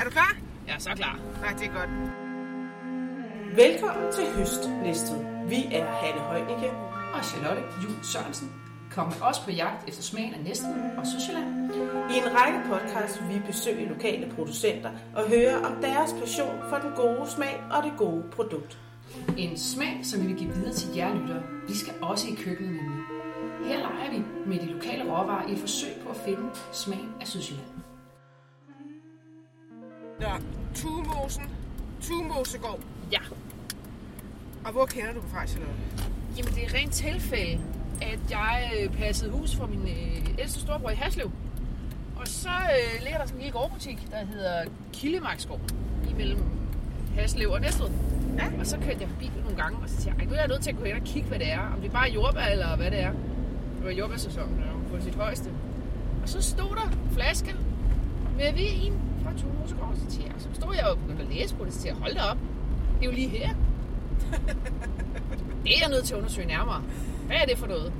Er du klar? Jeg er så klar. Nej, det er godt. Velkommen til Høst Næstved. Vi er Hanne Højnicke. Og Charlotte Jul Sørensen kommer også på jagt efter smagen af Næstved og Sydsjælland. I en række podcasts vil vi besøge lokale producenter og høre om deres passion for den gode smag og det gode produkt. En smag, som vi vil give videre til jer lyttere. Vi skal også i køkkenet nemlig. Her leger vi med de lokale råvarer i et forsøg på at finde smagen af Sydsjælland. Nå, Tuemosen. Tuemosegård. Ja, Og hvor kender du dem fra, Charlotte? Jamen, det er rent tilfælde, at jeg øh, passede hus for min øh, ældste storebror i Haslev. Og så øh, ligger der sådan en lille gårdbutik, der hedder Kildemarksgård, imellem Haslev og Næstved. Ja. Og så kørte jeg forbi nogle gange, og så tænkte jeg, "Ej, nu er jeg nødt til at gå hen og kigge, hvad det er. Om det er bare jordbær, eller hvad det er. Det var jordbærsæsonen, der var på sit højeste. Og så stod der flaske med vin fra Tunemosegård. Så tænkte jeg, så stod jeg og begyndte at læse på det, så tænkte jeg, hold da op. Det er jo lige her. Det er jeg nødt til at undersøge nærmere. Hvad er det for noget?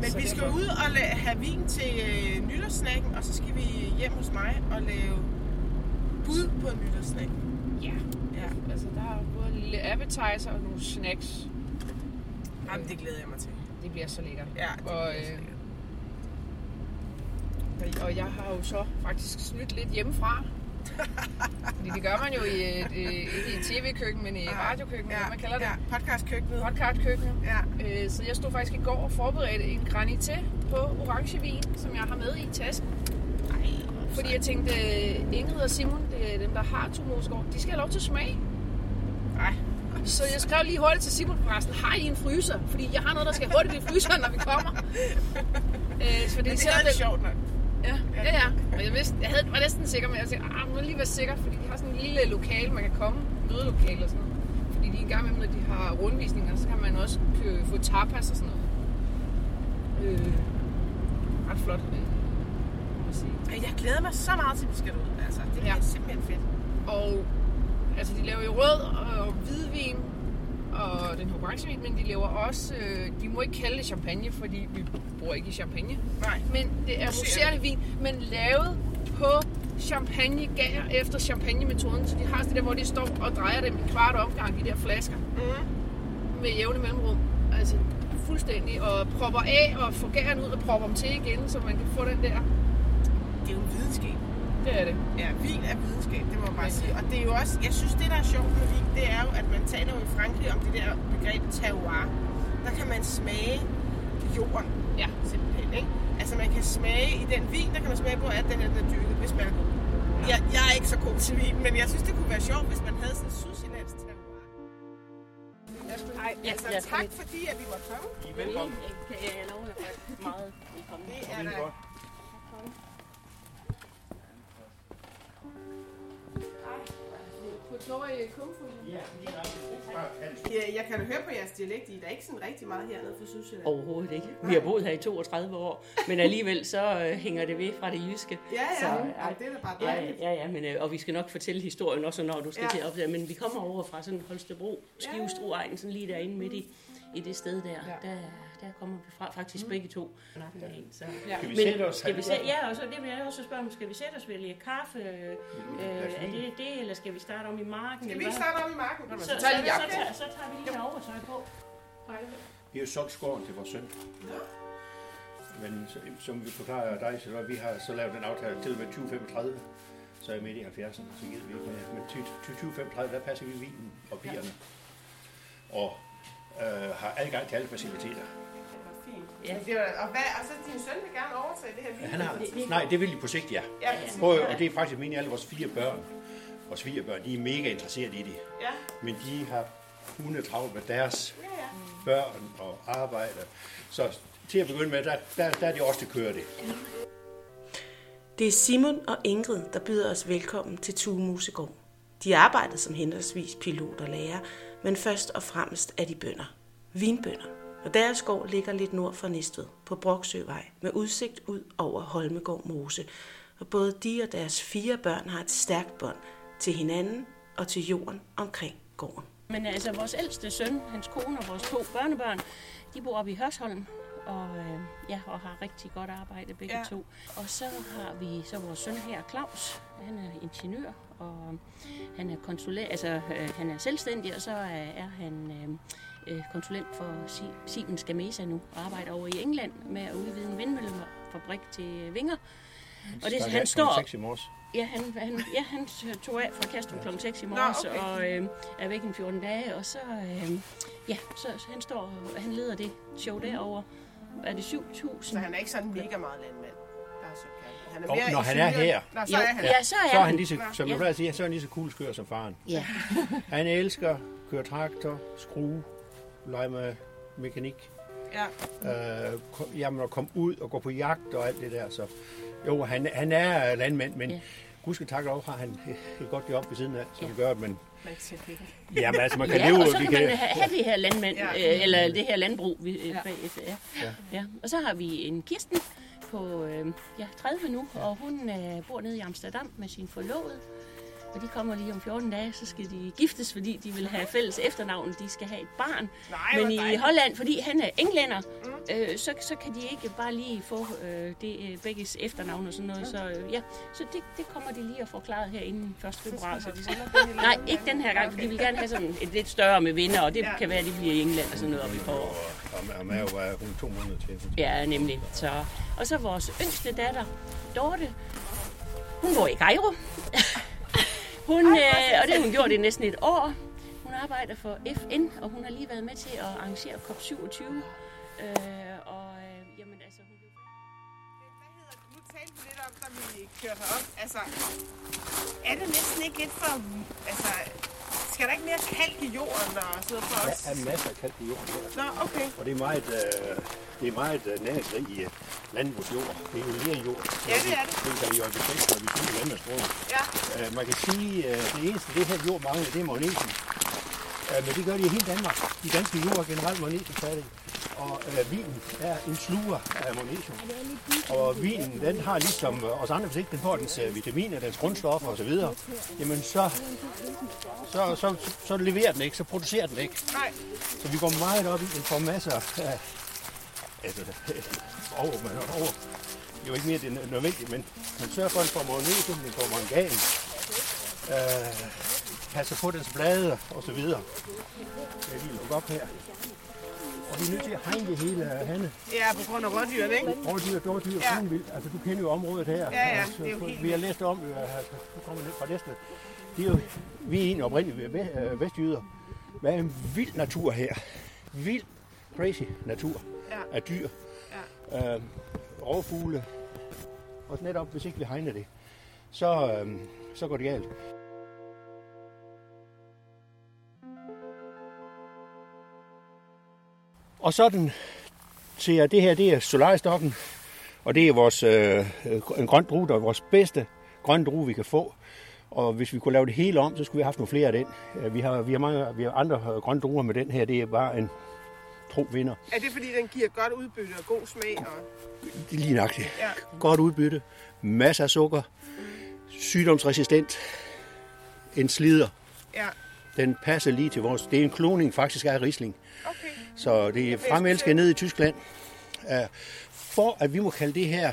Men Så vi skal ud og la- have vin til øh, nytårssnacken, og så skal vi hjem hos mig og lave bud på en nytårssnack. Ja, Ja. altså der er både en lille appetizer og nogle snacks. Jamen, det glæder jeg mig til. Det bliver så lækkert. Ja, det og, bliver så øh, lækkert. Og jeg har jo så faktisk snydt lidt hjemmefra. Fordi det gør man jo i et, øh, ikke i tv-køkken, men i et radiokøkken, ja, man kalder det. Ja, podcastkøkkenet. Podcastkøkkenet. Ja. Øh, Så jeg stod faktisk i går og forberedte en granité på orangevin, som jeg har med i tasken. Ej, Fordi jeg tænkte, øh, Ingrid og Simon, det er dem, der har Tumosgård, de skal have lov til at smage. Ej. Så jeg skrev lige hurtigt til Simon forresten, har I en fryser? Fordi jeg har noget, der skal hurtigt i fryseren, når vi kommer. Øh, fordi Men det er sjovt nok. Ja, ja, ja. Og jeg, vidste, jeg havde, var næsten sikker, men jeg tænkte, ah, må lige være sikker, fordi de har sådan en lille lokale, man kan komme, mødelokale og sådan noget. Fordi de en gang imellem, når de har rundvisninger, så kan man også kø- få tapas og sådan noget. Øh, ret flot, øh, jeg glæder mig så meget til, at vi skal ud. Altså, det bliver Ja. simpelthen fedt. Og altså, de laver jo rød og hvidvin og den her orangevin, men de laver også, øh, de må ikke kalde det champagne, fordi vi bruger ikke champagne. Nej. Men det er muserende vin, men lavet på champagne gær efter champagne-metoden. Så de har det der, hvor de står og drejer dem i kvart omgang, de der flasker, Mm. med jævne mellemrum. Altså fuldstændig, og propper af og får gæren ud og propper dem til igen, så man kan få den der. Det er jo en videnskab. Det er det. Ja, vin er videnskab, det må man bare sige. Og det er jo også, jeg synes, det der er sjovt med vin, det er jo, at man taler jo i Frankrig om det der begreb terroir. Der kan man smage jorden, Ja. simpelthen, ikke? Altså man kan smage i den vin, der kan man smage på, at den er den er dyrket, hvis man er god. Jeg, jeg er ikke så god til vin, men jeg synes, det kunne være sjovt, hvis man havde sådan en sydsjællandsk terroir. Ej, Altså, tak fordi, at vi var komme. I er velkommen. Kan jeg love jer meget velkommen. Det er da er. Ja, lige nok. Bare tag det. Ja, jeg kan da høre på jeres dialekt, I er da ikke sådan rigtig meget hernede fra Sydsjælland. Overhovedet ikke. Vi har boet her i 32 år, men alligevel så øh, hænger det ved fra det jyske. Ja, ja, Så, ja, ej, det er da bare Ja, dejligt. ja, ja, men, øh, og vi skal nok fortælle historien også, når du skal Ja. ja. til op der. Men vi kommer over fra sådan Holstebro, Skivestro-egnen, sådan lige derinde midt i, i det sted der. Ja. Der, der kommer vi fra, faktisk begge to. Ja. Så. Ja. Skal vi Men sætte os? skal vi sætte, ja, og så det vil jeg også spørge om, skal vi sætte os ved lidt kaffe? Øh, glas er det det, eller skal vi starte om i marken? Skal vi ikke starte om i marken? Så, så, så, så, så, tager vi så, tager, så tager vi lige overtøj på. Vi har jo solgt skåren til vores søn. Men så, som vi forklarer dig, så vi har så lavet den aftale til og med 2035. Så er jeg midt i 70'erne, så gider vi ikke med. Men til 2035, der passer vi vinen og bierne. Og øh, har adgang til alle faciliteter. Ja. Det var, og, hvad, og så din søn vil gerne overtage det her vin. Han har, nej, det vil de på sigt, ja. Ja. Både, og det er faktisk mine alle vores fire børn. Vores fire børn, de er mega interesserede i det. Ja, Men de har hunde travlt med deres ja, ja. børn og arbejde. Så til at begynde med, der, der, der er det også, der kører det. Det er Simon og Ingrid, der byder os velkommen til Tue Musegård. De arbejder som henholdsvis pilot og lærer, men først og fremmest er de bønder. Vinbønder. Og deres gård ligger lidt nord for Næstved, på Broksøvej, med udsigt ud over Holmegård Mose. Og både de og deres fire børn har et stærkt bånd til hinanden og til jorden omkring gården. Men altså, vores ældste søn, hans kone og vores to børnebørn, de bor oppe i Hørsholm og, øh, ja, og har rigtig godt arbejde begge Ja. to. Og så har vi så vores søn her, Claus. Han er ingeniør, og han er konsulent, altså øh, han er selvstændig, og så er, er han øh, øh, konsulent for Si- Siemens Gamesa nu, og arbejder over i England med at udvide en vindmøllefabrik til Vinger. Og det, han står, 6 i morges. Ja, han, han, ja, han tog af fra Kastrup kl. 6 i morges, okay. og øh, er væk i 14 dage, og så, øh, ja, så, så han står, og han leder det show derovre. Er det 7.000? Så han er ikke sådan mega meget landmand, der har søgt. Han er Og mere når han er her. Nå, så er han. ja, så er, Så er han lige så, som jeg plejer at sige, så er han lige så cool skør som faren. Ja, Han elsker køre traktor, skrue, lege med mekanik, Ja. øh, ko- jamen at komme ud og gå på jagt og alt det der. Så jo, han, han er landmand, men Ja. gudske tak lov har han et, godt job ved siden af, som Ja. gør, at man. Jamen, altså, man kan ja leve... og så vi kan man ha- have det her landmand, Ja. øh, eller det her landbrug vi, Ja. bagefter. Ja. Ja. Ja. Ja. Og så har vi en Kirsten på øh, ja, 30 nu, og hun øh, bor nede i Amsterdam med sin forlovede. Og de kommer lige om 14 dage, så skal de giftes, fordi de vil have fælles efternavn. De skal have et barn. Nej, Men i dejligt. Holland, fordi han er englænder, øh, så, så kan de ikke bare lige få øh, det, øh, begges efternavn og sådan noget. Så øh, ja, så det, det kommer de lige at få klaret her inden 1. februar. Så de skal... Nej, ikke den her gang, for de vil gerne have sådan et lidt større med vinder, og det Ja. kan være, at det bliver i England og sådan noget op i foråret. Og, Mao er hun to måneder til. Ja, nemlig. Så, og så vores yngste datter, Dorte, hun bor i Cairo. hun, øh, og det har hun gjort i næsten et år. Hun arbejder for FN, og hun har lige været med til at arrangere COP27. Øh, og øh, jamen, altså, hun Hvad hedder det? Nu talte vi lidt om, da vi kørte herop. Altså, er det næsten ikke lidt for... Altså, skal der ikke mere kalk i jorden og sådan noget for os? Der er masser af kalk i jorden her. Nå, okay. Og det er meget, øh, det er meget øh, næringsrig i øh, landbrugsjord. Det er jo lerjord. Ja, det er det. Det kan vi jo bestemt, når vi fylder landmandsbrug. Ja, Øh, man kan sige, at det eneste, det her jord mangler, det er magnesium. Øh, men det gør de i hele Danmark. De danske jord er generelt magnesiumfattige. Og øh, vinen er en sluger af magnesium. Og vinen, den har ligesom øh, os andre, hvis ikke den får dens øh, vitaminer, dens grundstoffer osv., jamen så, så, så, så leverer den ikke, så producerer den ikke. nej. Så vi går meget op i, den får masser af... Altså, over, man over. Det er jo ikke mere det er nødvendigt, men man sørger for, at den får magnesium, den får mangan, øh, passer på dens blade og så videre. Jeg lige lukke op her. Og vi er nødt til at hegne det hele, Hanne. Ja, på grund af rådyret, ikke? Rådyr, dårdyr, Ja. vildt. Altså, du kender jo området her. Ja, ja, altså, det er jo helt Vi har læst om, øh, altså, du kommer ned fra Næstved. Det er jo, vi er egentlig oprindeligt øh, vestjyder. Hvad er en vild natur her? Vild, crazy natur Ja. af dyr. Ja. Øh, rovfugle. Og netop, hvis ikke vi hegner det, så, øh, så går det galt. Og sådan ser jeg, det her det er Solarstokken, og det er vores, øh, en grøn drue, der er vores bedste grøn drue, vi kan få. Og hvis vi kunne lave det hele om, så skulle vi have haft nogle flere af den. Øh, Vi har, vi har, mange, vi har andre øh, grønne druer med den her, det er bare en tro vinder. Er det fordi, den giver godt udbytte og god smag? Og... Det er lige nøjagtigt. Ja. Godt udbytte, masser af sukker, sygdomsresistent, en slider. Ja, Den passer lige til vores... Det er en kloning faktisk af Riesling. okay. Så det er fremelsket ned i Tyskland. Uh, for at vi må kalde det her,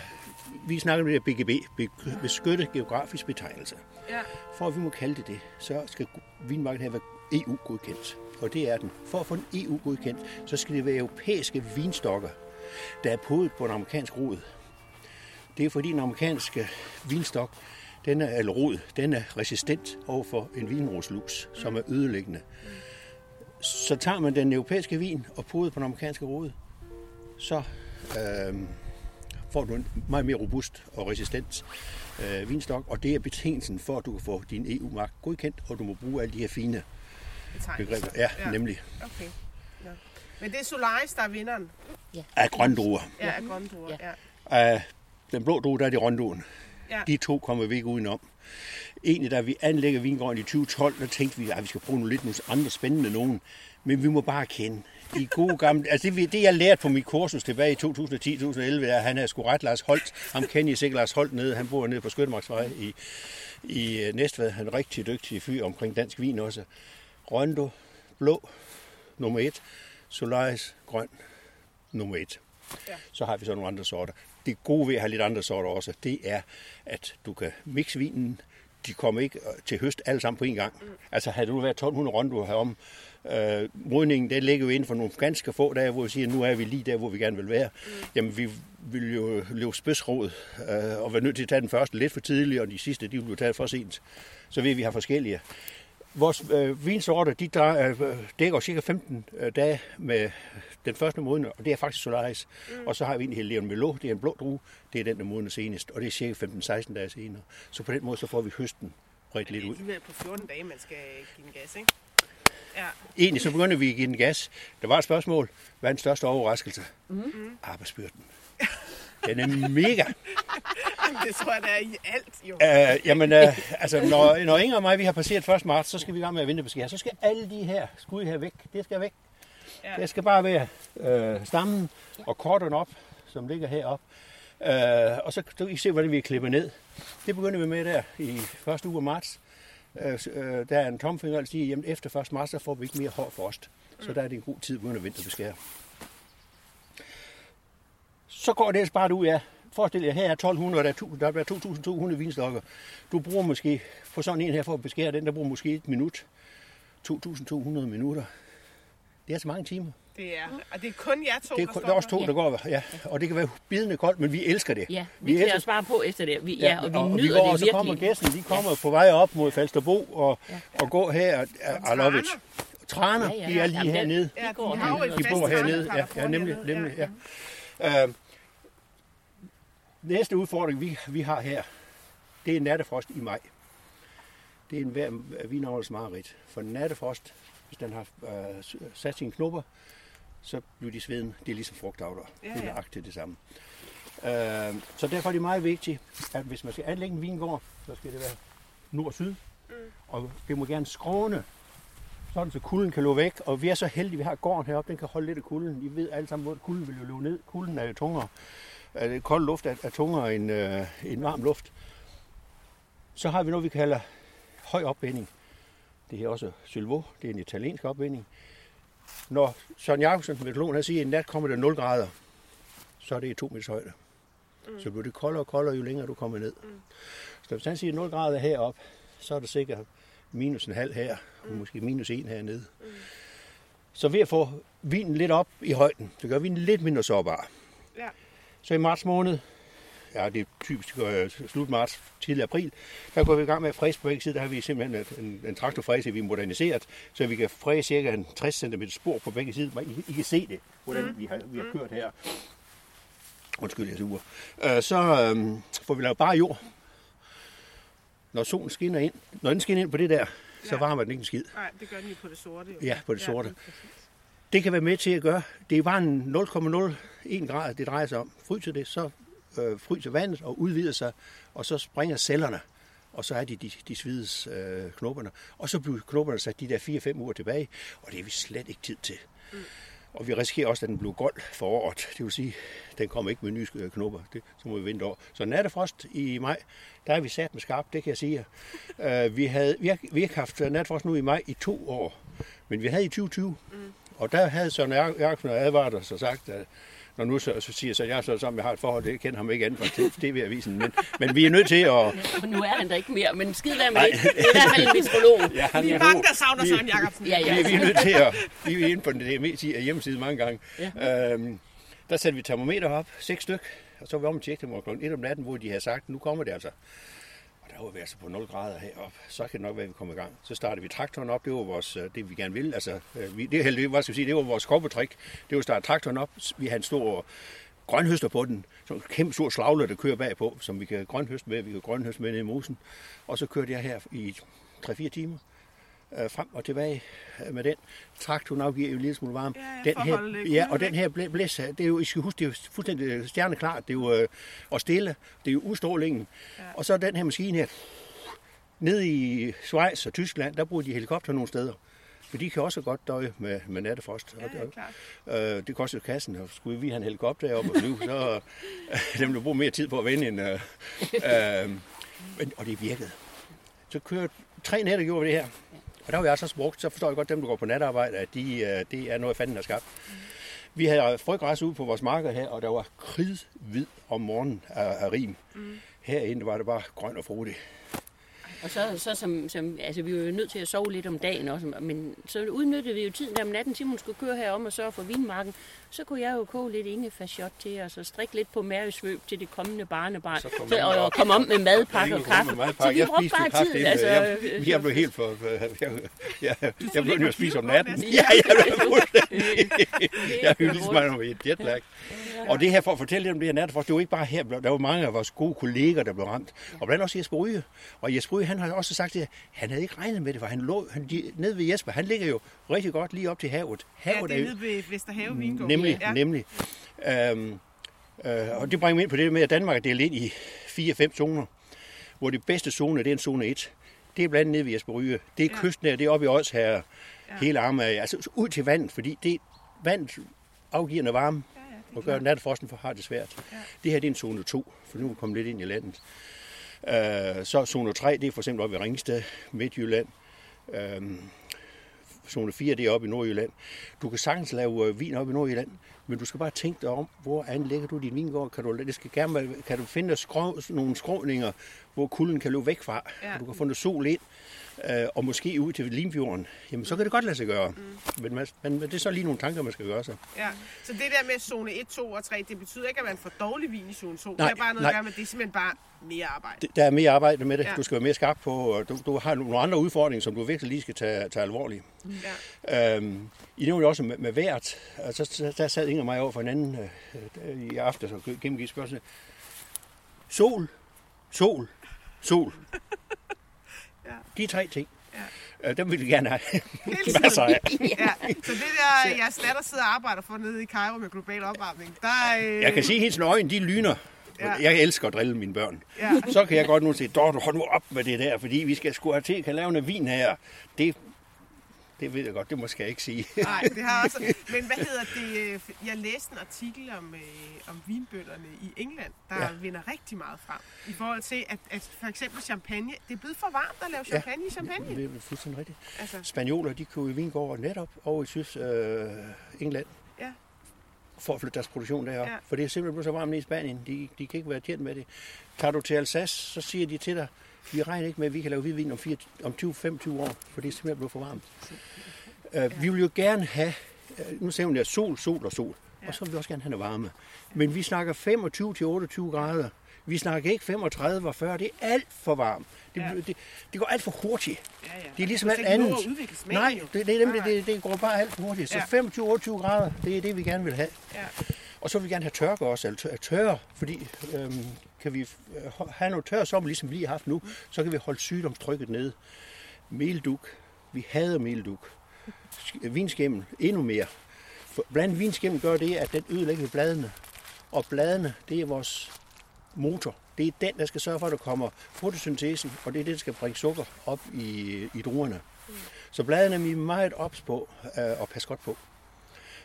vi snakker om det her BGB, be- beskyttet geografisk betegnelse. Ja, For at vi må kalde det det, så skal vinmarken her være EU-godkendt. Og det er den. For at få den EU-godkendt, så skal det være europæiske vinstokker, der er podet på en amerikansk rod. Det er fordi den amerikanske vinstok, den er, eller rod, den er resistent over for en vinroslus, som er ødelæggende. Så tager man den europæiske vin og podet på den amerikanske rod, så øh, får du en meget mere robust og resistent øh, vinstok, og det er betingelsen for, at du kan få din EU-mark godkendt, og du må bruge alle de her fine begreber. Ja, Ja. ja. nemlig Okay. Ja. Men det er Solaris, der er vinderen. af grønne druer. Ja, af grønne druer. Ja. Ja. Af den blå drue, der er det ronduen. Ja. De to kommer vi ikke udenom. Egentlig, da vi anlægger vingården i 2012, der tænkte vi, at vi skal bruge nogle lidt nogle andre spændende nogen. Men vi må bare kende. De gode gamle, altså det, det jeg lærte på mit kursus tilbage i 2010-2011, er, at han er sgu ret Lars Holt. Ham kender I sikkert Lars Holt nede. Han bor nede på Skyttemarksvej i, i øh, Næstved. Han er rigtig dygtig fyr omkring dansk vin også. Rondo, blå, nummer et. Solaris, grøn, nummer et. Ja. Så har vi så nogle andre sorter. Det gode ved at have lidt andre sorter også, det er, at du kan mixe vinen. De kommer ikke øh, til høst alle sammen på en gang. Mm. Altså havde det nu været 1200 rundt, du har om, Øh, modningen, den ligger jo inden for nogle ganske få dage, hvor vi siger, nu er vi lige der, hvor vi gerne vil være. Mm. Jamen, vi vil jo løbe spidsråd øh, og være nødt til at tage den første lidt for tidligt, og de sidste, de vil blive taget for sent. Så vil vi have forskellige. Vores øh, vinsorter, de der, øh, dækker cirka 15 øh, dage med den første modne, og det er faktisk Solaris. Mm. Og så har vi en Leon Melo, det er en blå drue, det er den, der modner senest, og det er cirka 15-16 dage senere. Så på den måde, så får vi høsten bredt lidt ud. Det er på 14 dage, man skal give den gas, ikke? Ja. Egentlig så begynder vi at give den gas. Der var et spørgsmål. Hvad er den største overraskelse? Mm. Arbejdsbyrden. Den er mega. det tror jeg, der er i alt, jo. Uh, jamen, uh, altså, når, når Inger og mig vi har passeret 1. marts, så skal vi i gang med at vinterbeskære. Så skal alle de her skud her væk. Det skal væk. Ja. Det skal bare være uh, stammen og kortene op, som ligger heroppe. Uh, og så kan I se, hvordan vi klipper ned. Det begynder vi med der i første uge af marts. Øh, øh, der er en tomfinger, der siger, at efter 1. marts, så får vi ikke mere hård frost. Mm. Så der er det en god tid, uden at vinterbeskære. Så går det bare ud af, forestil jer, her er 1200, der er, 1000, der er 2.200 vinstokker. Du bruger måske, på sådan en her for at beskære den, der bruger måske et minut. 2.200 minutter. Det er så mange timer. Det er, og det er kun jer to, det er, der står der er også to, der går, ja. Og det kan være bidende koldt, men vi elsker det. Ja, vi, vi klæder os bare på efter det. Vi, ja, og vi og, nyder vi går, det og så kommer gæsten, de kommer ja. på vej op mod Falsterbo og, ja. og går her, og, og I love it. Træner, ja, ja. de er lige Jamen, hernede. Ja, de, går hernede. de bor hernede. Ja, ja, nemlig. nemlig ja. Ja. Uh, næste udfordring, vi, vi har her, det er nattefrost i maj. Det er en hver vinavlers mareridt. For nattefrost, hvis den har uh, sat sine knopper, så bliver de sveden. Det er ligesom frugtavler. Ja, ja. Det er nøjagtigt det samme. Øh, så derfor er det meget vigtigt, at hvis man skal anlægge en vingård, så skal det være nord-syd. Mm. Og det må gerne skråne, sådan så kulden kan løbe væk. Og vi er så heldige, vi har gården heroppe, den kan holde lidt af kulden. I ved alle sammen, hvor kulden vil jo løbe ned. Kulden er jo tungere. Det kold luft er, er tungere end, øh, end varm luft. Så har vi noget, vi kalder høj opvinding. Det er også Sylvo, det er en italiensk opvinding. Når Søren Jacobsen, meteorologen, han siger, at i nat kommer der 0 grader, så er det i 2 meters højde. Mm. Så bliver det koldere og koldere, jo længere du kommer ned. Mm. Så hvis han siger 0 grader heroppe, så er det sikkert minus en halv her, mm. og måske minus en hernede. Mm. Så ved at få vinen lidt op i højden, det gør vinen lidt mindre sårbar. Ja. Så i marts måned, ja, det er typisk uh, slut marts, tidlig april, der går vi i gang med at fræse på begge sider. Der har vi simpelthen en, en traktorfræse, vi er moderniseret, så vi kan fræse cirka en 60 cm spor på begge sider. I, I kan se det, hvordan mm. vi, har, vi har kørt her. Undskyld, jeg er sur. Uh, så um, får vi lavet bare jord. Når solen skinner ind, når den skinner ind på det der, så ja. varmer den ikke en skid. Nej, det gør den jo på det sorte. Jo. Ja, på det sorte. Ja, det kan være med til at gøre. Det er bare en 0,01 grad, det drejer sig om. Fryser det, så øh, fryser vandet og udvider sig, og så springer cellerne, og så er de, de, de svides øh, knopperne. Og så bliver knopperne sat de der 4-5 uger tilbage, og det er vi slet ikke tid til. Mm. Og vi risikerer også, at den bliver gold for året. Det vil sige, at den kommer ikke med nye knopper. Det, så må vi vente over. Så nattefrost i maj, der er vi sat med skarpt, det kan jeg sige. uh, vi, havde, vi, har, vi har haft nattefrost nu i maj i to år, men vi havde i 2020. Mm. Og der havde Søren Jørgensen advaret os og sagt, at når nu så, så siger så jeg så som jeg har et forhold, det kender ham ikke andet fra TV-avisen, men, men vi er nødt til at... Ja, nu er han der ikke mere, men skid der med det. Det er i hvert fald en meteorolog. Ja, han vi er mange, der savner Søren Jacobsen. Ja, ja. Vi, vi, er nødt til at... Vi er inde på den hjemmeside mange gange. Ja. Øhm, der satte vi termometer op, seks styk, og så var vi om at tjekke dem kl. 1 om natten, hvor de havde sagt, nu kommer det altså der var er altså på 0 grader heroppe, så kan det nok være, at vi kommer i gang. Så startede vi traktoren op, det var vores, øh, det vi gerne ville. Altså, øh, vi, det, heldigvis, hvad skal sige, det var vores korpetrik. Det var at starte traktoren op. Vi havde en stor grønhøster på den, som en kæmpe stor slagler, der kører bagpå, som vi kan grønhøste med, vi kan grønhøste med ned i mosen. Og så kørte jeg her i 3-4 timer øh, frem og tilbage øh, med den. Traktoren afgiver jo en lille smule varme. Ja, den her, ja, og den her blæs, det er jo, I skal huske, det er jo fuldstændig stjerneklart, det er jo øh, og stille, det er jo udstrålingen. Ja. Og så den her maskine her, nede i Schweiz og Tyskland, der bruger de helikopter nogle steder. For de kan også godt døje med, med nattefrost. Ja, det, øh, det koster kassen, og skulle vi have en helikopter op og flyve, så øh, dem der bruger mere tid på at vende end... Øh, øh, men, og det virkede. Så kørte tre nætter gjorde vi det her. Og der var jeg altså brugt, så forstår jeg godt dem, der går på natarbejde, at de, øh, det er noget, fanden har skabt. Vi havde frøgræs ude på vores marker her, og der var kridhvid om morgenen af, af rim. Mm. Herinde var det bare grøn og frodig. Og så, så som, som, altså vi var jo nødt til at sove lidt om dagen også, men så udnyttede vi jo tiden der om natten, Simon skulle køre herom og sørge for vinmarken. Så kunne jeg jo koge lidt ingefærshot til os og strikke lidt på mærkesvøb til det kommende barnebarn. Så kom Så, og, og komme om med madpakke og kaffe. med Så madpakke. vi Jeg brugte bare kaffe tiden. det, Altså, jeg, jeg blev helt for... Jeg, jeg, jeg, jeg blev nødt til at spise om natten. Ja, jeg blev fuldstændig. Jeg hyldte mig om et jetlag. Og det her for at fortælle lidt om det her natterfrost, det var ikke bare her, der var mange af vores gode kolleger, der blev ramt. Og blandt også Jesper Ryge. Og Jesper Ryge, han har også sagt det, han havde ikke regnet med det, for han lå han, de, nede ved Jesper, han ligger jo rigtig godt lige op til havet. Ja, Havet det er nede ved Vesterhave Vingård. Nemlig, ja. nemlig. Øhm, øh, og det bringer mig ind på det med, at Danmark er delt ind i 4-5 zoner, hvor det bedste zone, det er en zone 1. Det er blandt andet nede ved Jesper Ryge. Det er Ja. kysten her, det er oppe i Ods her, Ja. hele af, altså ud til vandet, fordi det vandet afgiver noget varme, Ja, ja, og gør, at natfrosten for har det svært. Ja. Det her det er en zone 2, for nu er vi kommet lidt ind i landet. Øh, så zone 3, det er for eksempel oppe i Ringsted, Midtjylland. Øh, zone 4, det er oppe i Nordjylland. Du kan sagtens lave øh, vin oppe i Nordjylland, men du skal bare tænke dig om, hvor anlægger du din vingård? Kan du, det skal gerne, være- kan du finde skrå, nogle skråninger, hvor kulden kan løbe væk fra, Ja. og du kan få noget sol ind, øh, og måske ud til Limfjorden, jamen så kan det godt lade sig gøre. Mm. Men, man, men, det er så lige nogle tanker, man skal gøre sig. Ja. Så det der med zone 1, 2 og 3, det betyder ikke, at man får dårlig vin i zone 2. Nej, det er bare noget nej. at gøre med, det er simpelthen bare mere arbejde. Der er mere arbejde med det. Ja. Du skal være mere skarp på, og du, du har nogle andre udfordringer, som du virkelig lige skal tage, tage alvorligt. Ja. Øhm, I nævnte også med, med vejret. Altså, så- der sad Inger og mig over for hinanden øh, i aften og gennemgik spørgsmålet. Sol, sol, sol. Ja. De tre ting. Ja. Øh, dem vil vi gerne have masser af. Ja. Så det der, jeres datter sidder og arbejder for nede i Cairo med global opvarmning, der øh, Jeg kan se hendes øjne, de lyner. Ja. Jeg elsker at drille mine børn. Ja. Så kan jeg godt nu sige, Dorte, hold nu op med det der, fordi vi skal sgu have til at lave noget vin her. Det, det ved jeg godt, det må jeg ikke sige. Nej, det har også. Men hvad hedder det? øh, Jeg læste en artikel om, øh, om vinbønderne i England, der ja. Vinder rigtig meget frem. I forhold til, at, at for eksempel champagne, det er blevet for varmt at lave champagne ja. i champagne. Det er fuldstændig rigtigt. Altså, Spanioler, de kunne jo vingård netop over i Sys, øh, England. Ja. For at flytte deres produktion derop. Ja. For det er simpelthen blevet så varmt i Spanien. De, de kan ikke være tjent med det. Tager du til Alsace, så siger de til dig, vi regner ikke med, at vi kan lave hvidvin om, 4, om 20-25 år, for det er simpelthen blevet for varmt. Uh, vi vil jo gerne have, uh, nu siger jeg sol, sol og sol, Ja. og så vil vi også gerne have noget varme. Men vi snakker 25-28 grader. Vi snakker ikke 35 og 40, det er alt for varmt. Det, Ja. det, det går alt for hurtigt. ja, ja. Det er ligesom Du alt andet. Nej, det, det, nej. det, det går bare alt for hurtigt. Så Ja. 25-28 grader, det er det, vi gerne vil have. Ja. Og så vil vi gerne have tørke også, altså tør- tørre, fordi øhm, kan vi øh, have noget tør sommer, ligesom vi lige har haft nu, så kan vi holde sygdomstrykket nede. Melduk, vi hader melduk. Vinskæmmel endnu mere. For blandt vinskæmmel gør det, at den ødelægger bladene. Og bladene, det er vores motor. Det er den, der skal sørge for, at der kommer fotosyntesen, og det er det, der skal bringe sukker op i, i druerne. Så bladene er vi meget ops på øh, og passe godt på.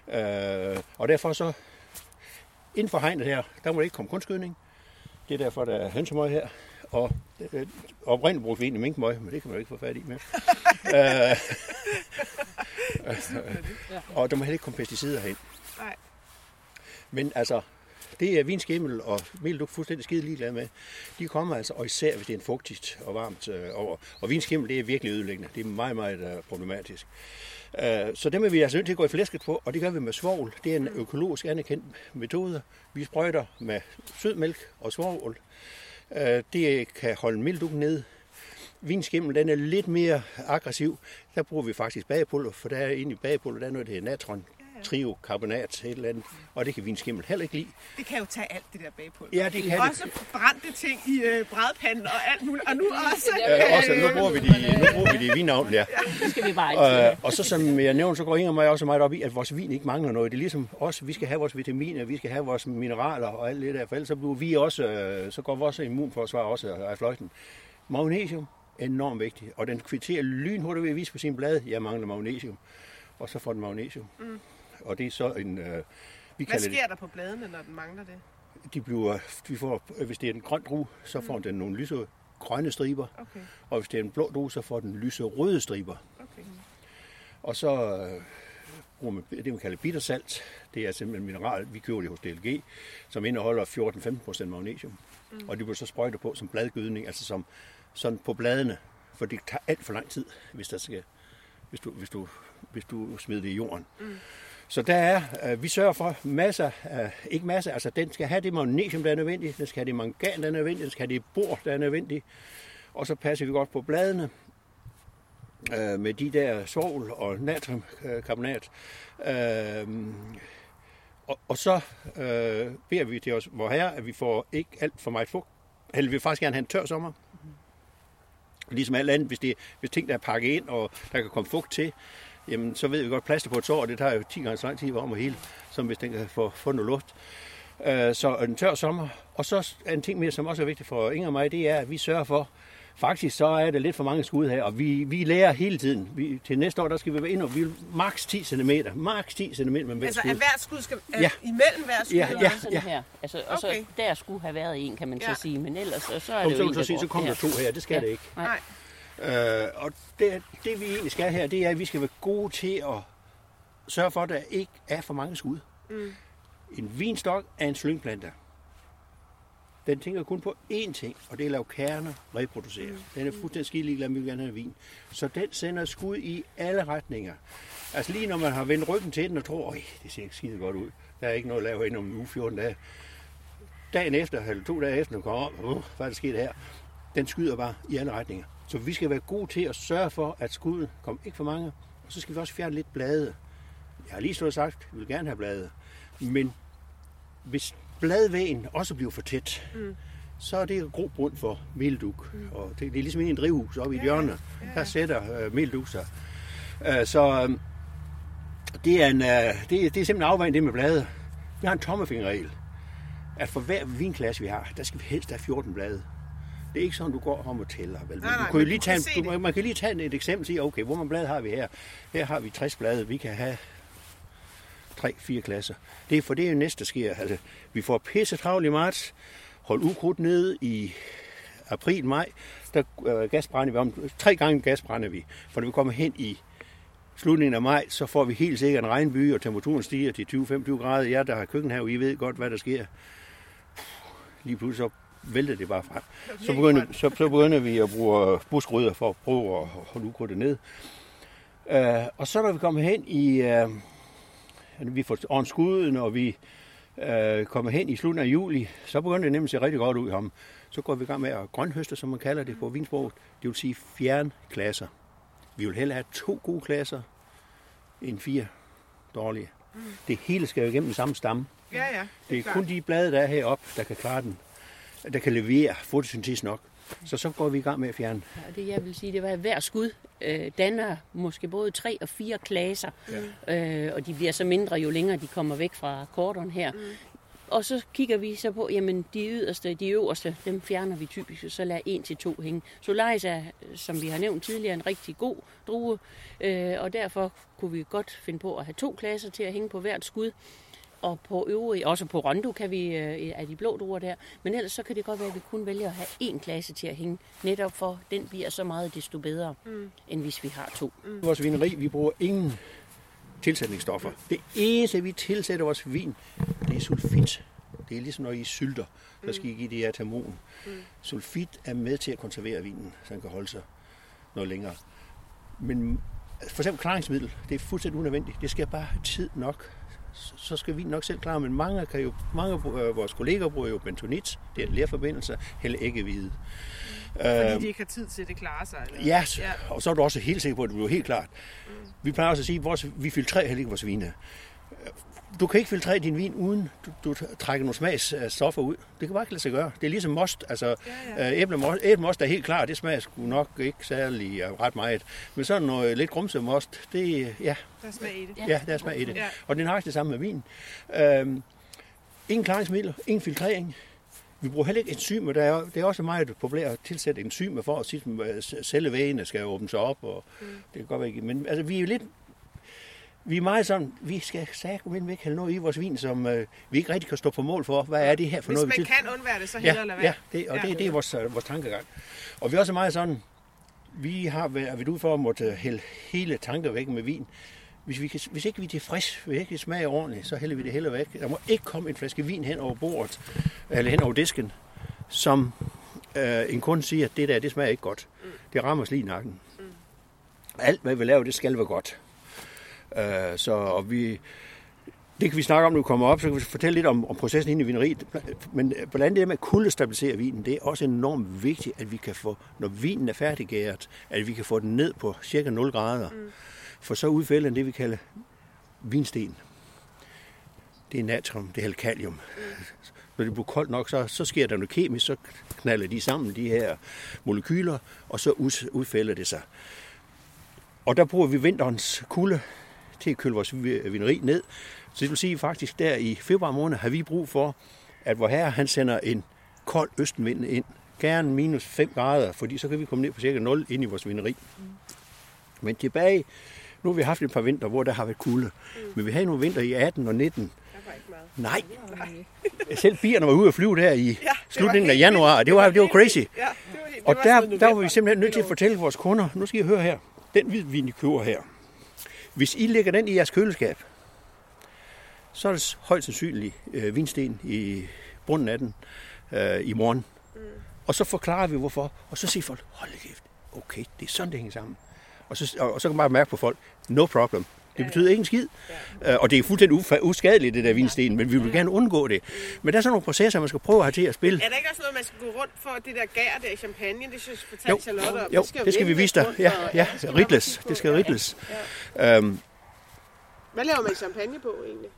Øh, og derfor så, inden for hegnet her, der må det ikke komme kunstgødning. Det er derfor, der er hønsemøg her. Og øh, oprindeligt brugte vi egentlig minkmøg, men det kan man jo ikke få fat i mere. øh, og der må heller ikke komme pesticider hen. Nej. Men altså, det er vinskimmel og melduk fuldstændig skide ligeglad med. De kommer altså, og især hvis det er en fugtigt og varmt øh, over. Og vinskimmel, det er virkelig ødelæggende. Det er meget, meget øh, problematisk. Øh, så dem er vi altså nødt til at gå i flæsket på, og det gør vi med svovl. Det er en økologisk anerkendt metode. Vi sprøjter med sødmælk og svovl. Øh, det kan holde mildukken ned. Vinskimmel, den er lidt mere aggressiv. Der bruger vi faktisk bagepulver, for der er inde i bagepulver, der er noget, der hedder natron, triokarbonat, et eller andet, og det kan vinskimmel heller ikke lide. Det kan jo tage alt det der bagpå. Ja, det kan det. Også brændte ting i øh, brædpanden og alt muligt. Og nu også... Øh, også, nu bruger vi de, nu bruger vi de i vinavn, ja. Det skal vi bare ikke. Øh, og så som jeg nævnte, så går Inger og mig også meget op i, at vores vin ikke mangler noget. Det er ligesom os, vi skal have vores vitaminer, vi skal have vores mineraler og alt det der, for ellers så bliver vi også, øh, så går vores immunforsvar også af fløjten. Magnesium, enormt vigtigt, og den kvitterer lynhurtigt ved at vise på sin blad, jeg mangler magnesium, og så får den magnesium. Mm. Og det er så en, øh, vi Hvad kalder det, sker der på bladene, når den mangler det? de bliver, vi får, hvis det er en grøn drue, så får den nogle lyse grønne striber, Okay, og hvis det er en blå drue, så får den lyse røde striber. okay. Og så øh, bruger man det, man kalder bittersalt. Det er simpelthen mineral, vi køber det hos DLG, som indeholder 14-15% magnesium. Mm. Og det bliver så sprøjtet på som bladgødning, altså som sådan på bladene, for det tager alt for lang tid, hvis, der skal, hvis, du, hvis, du, hvis du smider det i jorden. Mm. Så der er, øh, vi sørger for masser, øh, ikke masser, altså den skal have det magnesium, der er nødvendigt, den skal have det mangan, der er nødvendigt, den skal have det bor, der er nødvendigt, og så passer vi godt på bladene øh, med de der svovl og natriumkarbonat. Øh, øh, og, og så øh, beder vi til os, hvor her, at vi får ikke alt for meget fugt. Eller vi vil faktisk gerne have en tør sommer. Ligesom alt andet, hvis, det, hvis ting der er pakket ind, og der kan komme fugt til, jamen så ved vi godt, plaster på et sår, det tager jo 10 gange så lang tid om at hele, som hvis den kan få, få noget luft. Øh, så en tør sommer. Og så en ting mere, som også er vigtigt for Inger og mig, det er, at vi sørger for, faktisk så er det lidt for mange skud her, og vi, vi lærer hele tiden. Vi, til næste år, der skal vi være ind og vi vil maks 10 cm. Maks 10 cm med hver Altså, skud. at hvert skud skal... Ja. Ja. Imellem hvert skud? Ja, ja. sådan her. Altså, og så Okay. der skulle have været en, kan man så Ja. sige. Men ellers så, så er Kom, det så, jo vil en, så sige, så kommer der to her. Det skal Ja. det ikke. Nej. Øh, og det, det vi egentlig skal her, det er, at vi skal være gode til at sørge for, at der ikke er for mange skud. Mm. En vinstok er en slyngplante. Den tænker kun på én ting, og det er at lave kerner reproducere. Mm. Den er fuldstændig skide ligeglad, vi vil gerne have vin. Så den sender skud i alle retninger. Altså lige når man har vendt ryggen til den og tror, at det ser ikke skide godt ud. Der er ikke noget at lave inden om uge 14 dage. Dagen efter, eller to dage efter, den kommer op, uh, hvad er der sket her? Den skyder bare i alle retninger. Så vi skal være gode til at sørge for, at skuddet kommer ikke for mange. Og så skal vi også fjerne lidt blade. Jeg har lige stået og sagt, at vi vil gerne have blade. Men hvis bladvægen også bliver for tæt, mm. så er det god grund for melduk. Mm. Og det, det er ligesom i en drivhus oppe i et hjørne. Der sætter øh, melduk sig. Øh, så øh, det, er en, øh, det, det er simpelthen afvejen det med blade. Vi har en tommefingerregel, at for hver vinklasse vi har, der skal vi helst have 14 blade. Det er ikke sådan, du går om og tæller. Vel? Nej, nej, du kan jo lige tage, kan du, man kan lige tage et eksempel og sige, okay, hvor mange blade har vi her? Her har vi 60 blade, vi kan have tre, fire klasser. Det er for det er jo næste, der sker. Altså, vi får pisse travlt i marts, hold ukrudt nede i april, maj, der øh, gasbrænder vi om. Tre gange gasbrænder vi, for når vi kommer hen i slutningen af maj, så får vi helt sikkert en regnby, og temperaturen stiger til 20-25 grader. Ja, der har køkkenhave, I ved godt, hvad der sker. Lige pludselig så vælter det bare frem. Så begynder, så, så begynder vi at bruge buskrydder for at prøve at holde ukrudtet ned. Uh, og så når vi kommer hen i, uh, vi får ordnet skuden, og vi uh, kommer hen i slutningen af juli, så begynder det nemlig at se rigtig godt ud i ham. Så går vi i gang med at grønhøste, som man kalder det på vinsproget. Det vil sige fjerne klasser. Vi vil hellere have to gode klasser, end fire dårlige. Mm. Det hele skal jo igennem den samme stamme. Ja, ja. Det er klart. kun de blade, der er heroppe, der kan klare den, der kan levere fotosyntese nok. Så så går vi i gang med at fjerne. Og det jeg vil sige, det var, at hver skud øh, danner måske både tre og fire klaser. Ja. Øh, og de bliver så mindre, jo længere de kommer væk fra korteren her. Mm. Og så kigger vi så på, jamen de yderste, de øverste, dem fjerner vi typisk, så lader en til to hænge. Solaris er, som vi har nævnt tidligere, en rigtig god drue, øh, og derfor kunne vi godt finde på at have to klasser til at hænge på hvert skud. Og på øvrige, også på Rondo kan vi, øh, af de blå druer der, men ellers så kan det godt være, at vi kun vælger at have én klasse til at hænge, netop for den bliver så meget desto bedre, mm. end hvis vi har to. Mm. Vores vineri, vi bruger ingen tilsætningsstoffer. Det eneste, vi tilsætter vores vin, det er sulfit. Det er ligesom når I sylter, der skal I give det her. Mm. Sulfit er med til at konservere vinen, så den kan holde sig noget længere. Men for eksempel klaringsmiddel, det er fuldstændig unødvendigt. Det skal bare have tid nok. Så- skal vinen nok selv klare, men mange, kan jo, mange af vores kolleger bruger jo bentonit, det er en lerforbindelse, eller æggehvide. Fordi de ikke har tid til at det klarer sig. Eller? Ja, ja, og så er du også helt sikker på, at det bliver helt klart. Mm. Vi plejer også at sige, at vores, vi filtrerer heller ikke vores vine. Du kan ikke filtrere din vin, uden du, du trækker nogle smagsstoffer ud. Det kan bare ikke lade sig gøre. Det er ligesom most. Altså, ja, ja. æblemost, æblemost er helt klar. Det smager sgu nok ikke særlig uh, ret meget. Men sådan noget lidt grumset most, det, ja, Der er smag i det. ja, der er smag i det. Ja. Og det er nok det samme med vin. Øhm, ingen klaringsmidler, ingen filtrering. Vi bruger heller ikke enzymer. Der er, det er også meget populært at tilsætte enzymer for at sige, at cellevægene skal åbne sig op. Og mm. Det kan godt være ikke. Men altså, vi er lidt... Vi er meget sådan, vi skal sagde væk hælde noget i vores vin, som øh, vi ikke rigtig kan stå på mål for. Hvad er det her for Hvis noget? man vi kan undvære det, så hellere ja, lade være. ja, det, og ja. Det, det er vores, øh, vores tankegang. Og vi er også meget sådan, vi har været ude for at måtte hælde hele tanker væk med vin. hvis, vi kan, hvis ikke vi er tilfreds, hvis ikke det smager ordentligt, så hælder vi det heller væk. Der må ikke komme en flaske vin hen over bordet, eller hen over disken, som øh, en kunde siger, at det der, det smager ikke godt. Det rammer os lige i nakken. Alt, hvad vi laver, det skal være godt. Øh, så og vi, det kan vi snakke om, når vi kommer op, så kan vi fortælle lidt om, om processen inde i vineriet. Men blandt det med at kuldestabilisere vinen, det er også enormt vigtigt, at vi kan få, når vinen er færdiggæret, at vi kan få den ned på cirka 0 grader. Mm. For så udfælder den det, vi kalder vinsten. Det er natrium, det er kalium. Mm. Når det bliver koldt nok, så, så sker der noget kemisk, så knalder de sammen, de her molekyler, og så udfælder det sig. Og der bruger vi vinterens kulde til at køle vores vineri ned. Så det vil sige faktisk, der i februar måned har vi brug for, at vor herre han sender en kold østenvind ind. Gerne minus 5 grader, fordi så kan vi komme ned på cirka 0 ind i vores vineri. Men tilbage, nu har vi haft et par vinter, hvor der har været kulde. Mm. Men vi havde nogle vinter i 18 og 19. Nej. Selv bierne var ude at flyve der i ja, slutningen af januar, og det var, det var crazy. Ja, det var, det og der, der var vi simpelthen nødt til at fortælle vores kunder, nu skal I høre her, den hvidvin, I køber her, hvis I lægger den i jeres køleskab, så er det højst sandsynligt øh, vinsten i bunden af den øh, i morgen. Mm. Og så forklarer vi hvorfor, og så siger folk, hold kæft, okay, det er sådan, det hænger sammen. Og så, og, og så kan man bare mærke på folk, no problem. Det betyder ikke en skid. Ja. Øh, og det er fuldstændig uskadeligt, det der vinsten, men vi vil gerne undgå det. Men der er sådan nogle processer, man skal prøve at have til at spille. Er der ikke også noget, man skal gå rundt for det der gær der i champagne? Det synes jeg fortalte Charlotte om. Jo, det skal, det skal vi vise dig. Ja, ja, ridles. Det skal ridles. Ja. Um, Hvad laver man champagne på egentlig?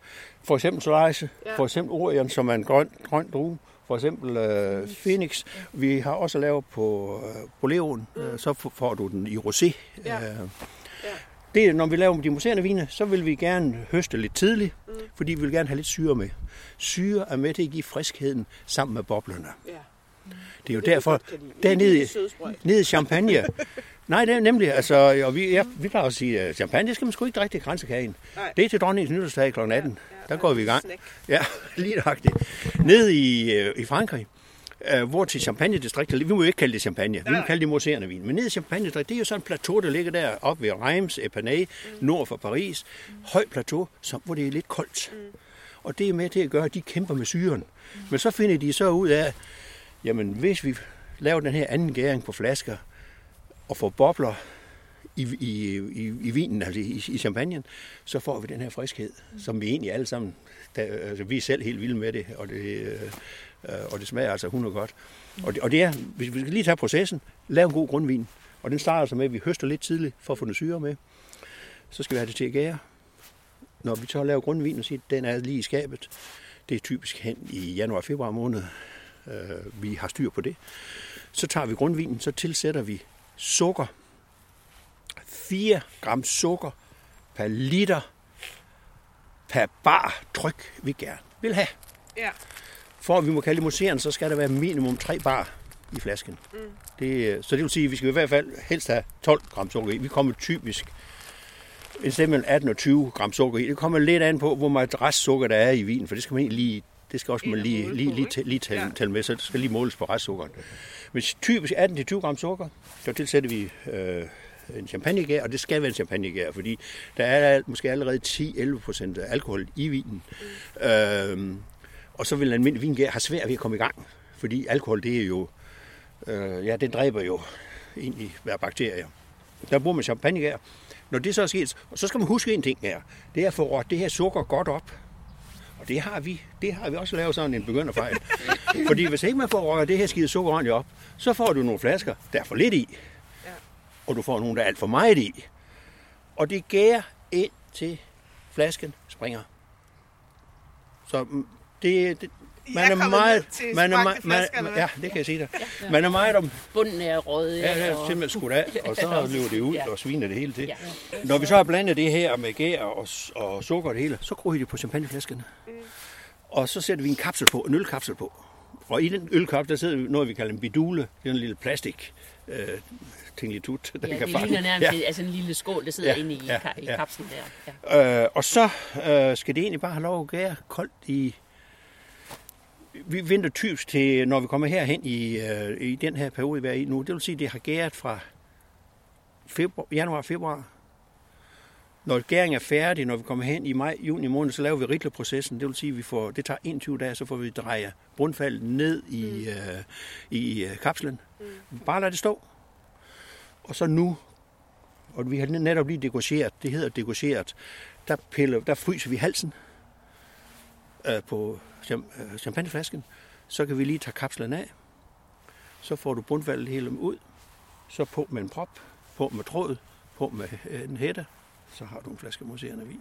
For eksempel Solarise, ja. for eksempel Orion, som er en grøn, grøn drue, for eksempel uh, Phoenix. Vi har også lavet på uh, Boleon, mm. uh, så får du den i rosé. Ja. Uh, ja det, når vi laver de museerne vine, så vil vi gerne høste lidt tidligt, mm. fordi vi vil gerne have lidt syre med. Syre er med til at give friskheden sammen med boblerne. Ja. Mm. Det er jo det derfor, dernede nede i champagne, Nej, det er nemlig, altså, og vi, ja, vi plejer at sige, at champagne, det skal man sgu ikke drikke til grænsekagen. Det er til dronningens nytårsdag kl. 18. Ja, ja, der går vi i gang. Ja, lige nøjagtigt. Nede i, øh, i Frankrig, øh, hvor til Champagne-distriktet, vi må jo ikke kalde det champagne, vi må kalde det mousserende vin, men nede i champagne det er jo sådan et plateau, der ligger der op ved Reims, Epernay, mm. nord for Paris, højt plateau, som, hvor det er lidt koldt. Mm. Og det er med til at gøre, at de kæmper med syren. Mm. Men så finder de så ud af, jamen hvis vi laver den her anden gæring på flasker, og får bobler i, i, i, i vinen, altså i, i champagnen, så får vi den her friskhed, som vi egentlig alle sammen, der, altså vi er selv helt vilde med det, og det, øh, Øh, og det smager altså 100 godt. Og det, og det er, hvis vi skal lige tage processen, lav en god grundvin. Og den starter så med, at vi høster lidt tidligt for at få noget syre med. Så skal vi have det til at gære. Når vi så laver grundvin og siger, at den er lige i skabet, det er typisk hen i januar-februar måned, øh, vi har styr på det. Så tager vi grundvinen, så tilsætter vi sukker. 4 gram sukker per liter per bar tryk, vi gerne vil have. Ja for at vi må kalde det så skal der være minimum 3 bar i flasken. Mm. Det, så det vil sige, at vi skal i hvert fald helst have 12 gram sukker i. Vi kommer typisk en sted mellem 18 og 20 gram sukker i. Det kommer lidt an på, hvor meget restsukker der er i vinen, for det skal man lige, det skal også man lige, lige, lige, lige, lige tælle, ja. tælle med, så det skal lige måles på restsukkeren. Men typisk 18-20 gram sukker, der tilsætter vi øh, en champagnegær, og det skal være en champagnegær, fordi der er måske allerede 10-11 procent alkohol i vinen. Mm. Øh, og så vil en almindelig vingær have svært ved at komme i gang, fordi alkohol, det er jo, øh, ja, det dræber jo egentlig hver bakterier. Der bruger man champagnegær. Når det så er sket, så skal man huske en ting her. Det er at få det her sukker godt op. Og det har vi. Det har vi også lavet sådan en begynderfejl. Fordi hvis ikke man får rørt det her skide sukker ordentligt op, så får du nogle flasker, der er for lidt i. Og du får nogle, der er alt for meget i. Og det gærer ind til flasken springer. Så mm, det, det man er meget, man er meget, man, ja, det kan jeg sige dig. Ja. Man er meget om... Bunden er rød. Ja, det er simpelthen skudt af, og så løber det ud ja. og sviner det hele til. Ja. Når vi så har blandet det her med gær og, og sukker og det hele, så vi det på champagneflaskerne. Mm. Og så sætter vi en kapsel på, en ølkapsel på. Og i den ølkapsel, der sidder vi noget, vi kalder en bidule. Det er en lille plastik øh, tinglitut. Der ja, kan det ligner nærmest ja. altså en lille skål, der sidder ja, inde i, ja, i kapslen der. Ja. Øh, og så øh, skal det egentlig bare have lov at gære koldt i vi venter typisk til, når vi kommer herhen i, øh, i den her periode, vi er i nu. Det vil sige, at det har gæret fra februar, januar, februar Når gæringen er færdig, når vi kommer hen i maj, juni måned, så laver vi ritlerprocessen. Det vil sige, at vi får, det tager 21 dage, så får vi dreje bundfaldet ned i, mm. øh, i øh, kapslen. Mm. Bare lad det stå. Og så nu, og vi har netop lige degorgeret, det hedder degorgeret, der, piller, der fryser vi halsen øh, på øh, champagneflasken. Så kan vi lige tage kapslen af. Så får du bundfaldet hele ud. Så på med en prop, på med tråd, på med øh, en hætte, så har du en flaske mousserende vin.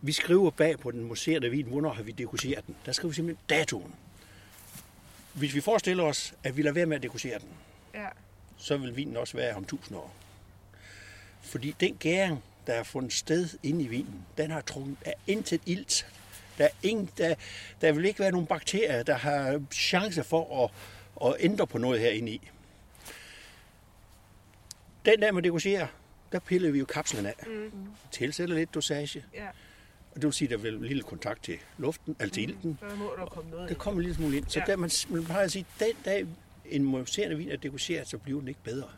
Vi skriver bag på den mousserende vin, hvornår har vi degusteret den. Der skriver vi simpelthen datoen. Hvis vi forestiller os, at vi lader være med at degustere den, Ja. så vil vinen også være om 1000 år. Fordi den gæring, der er fundet sted inde i vinen, den har trukket af intet ilt. Der, er ingen, der, der vil ikke være nogen bakterier, der har chance for at, at ændre på noget herinde i. Den der med degustere, der piller vi jo kapslen af. Mm. Tilsætter lidt dosage. Ja. Og det vil sige, at der vil en lille kontakt til luften, altså til ilten. Så må der komme noget Der kommer en lille smule ind. Så Ja. der, man, man plejer at sige, den dag en mousserende vin er degusteret, så bliver den ikke bedre.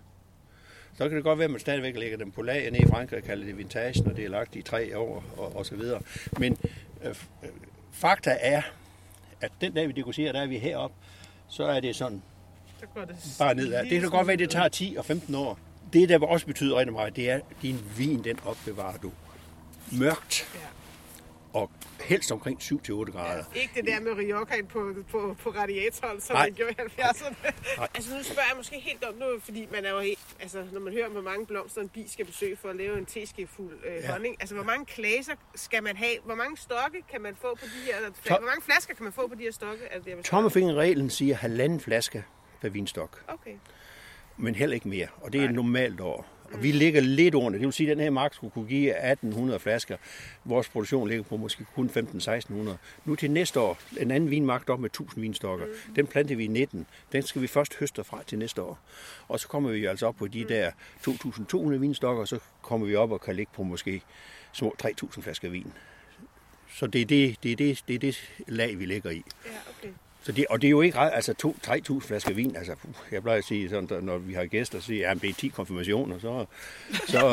Så kan det godt være, at man stadigvæk lægger dem på lager nede i Frankrig kalder det vintage, når det er lagt i tre år og, og så videre. Men fakta er, at den dag vi degusterer, der er vi heroppe, så er det sådan Så går det bare nedad. Det kan godt være, at det tager 10 og 15 år. Det, der også betyder rigtig meget, det er, at din vin, den opbevarer du mørkt Ja. Og helst omkring 7-8 grader. Ikke det der med Riojaen på, på, på radiatoren, som Nej. man gjorde i 70'erne. Nej. altså nu spørger jeg måske helt om nu, fordi man er jo helt, altså når man hører, hvor mange blomster en bi skal besøge for at lave en teskefuld øh, Ja. honning. Altså hvor mange klaser skal man have? Hvor mange stokke kan man få på de her, Tom- hvor mange flasker kan man få på de her stokke? Spørge? Tommelfingerreglen siger halvanden flaske per vinstok, Okay. men heller ikke mere. Og det er et normalt år. Og vi ligger lidt under. Det vil sige, at den her mark skulle kunne give 1800 flasker. Vores produktion ligger på måske kun 15-1600. Nu til næste år, en anden vinmark op med 1000 vinstokker. Den planter vi i 19. Den skal vi først høste fra til næste år. Og så kommer vi altså op på de der 2200 vinstokker, og så kommer vi op og kan ligge på måske små 3000 flasker vin. Så det er det, det, er det, det, er det lag, vi ligger i. Ja, okay. Så det, og det er jo ikke ret, altså 2-3.000 flasker vin. Altså, puh, jeg plejer at sige, sådan, når vi har gæster, så siger jeg, at det er 10 konfirmationer, så... så Ja,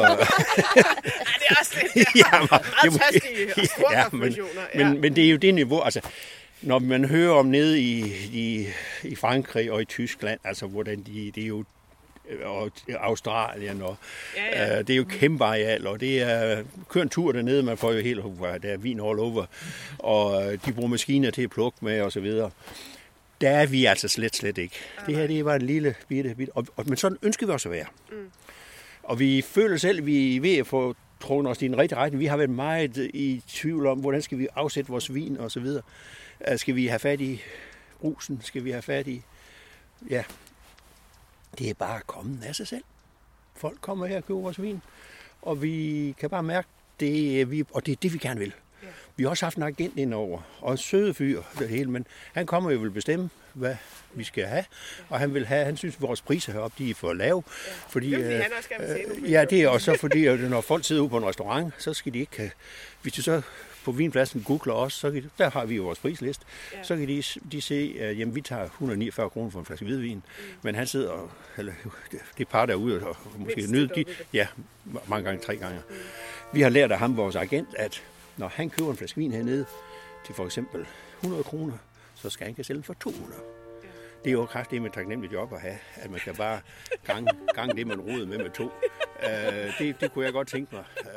det er også lidt ja, men, meget tastige og store ja, men. Ja. men, men det er jo det niveau, altså... Når man hører om nede i, i, i Frankrig og i Tyskland, altså hvordan de, det er jo og Australien, og Ja, ja. Øh, det er jo kæmpe areal, og det er, kør en tur dernede, man får jo helt, der er vin all over, og øh, de bruger maskiner til at plukke med, og så videre. Der er vi altså slet, slet ikke. Det her, det bare en lille bitte, bitte, og, og, men sådan ønsker vi også at være. Mm. Og vi føler selv, at vi er ved at få trukket os i en rigtig retning. Vi har været meget i tvivl om, hvordan skal vi afsætte vores vin, og så videre. Øh, Skal vi have fat i brusen? Skal vi have fat i... Ja, det er bare kommet af sig selv. Folk kommer her og køber vores vin, og vi kan bare mærke, det vi, og det er det, vi gerne vil. Ja. Vi har også haft en agent indover, og en søde fyr, det hele, men han kommer jo vil bestemme, hvad vi skal have, og han vil have, han synes, at vores priser heroppe, de er for lave. Fordi, Det er fordi, øh, han også gerne vil øh, Ja, det er også fordi, at når folk sidder ude på en restaurant, så skal de ikke have, hvis de så på vinpladsen googler os, så kan de, der har vi jo vores prisliste, Ja. så kan de, de se, at jamen, vi tager 149 kroner for en flaske hvidvin, mm. men han sidder, og, eller det, par derude, og måske Mindst nyde de, ja, mange gange, tre gange. Mm. Vi har lært af ham, vores agent, at når han køber en flaske vin hernede til for eksempel 100 kroner, så skal han kan sælge den for 200. Det er jo kraftigt med taknemmeligt job at have, at man kan bare gange, gange det, man roder med med to. Uh, det, det kunne jeg godt tænke mig. Uh,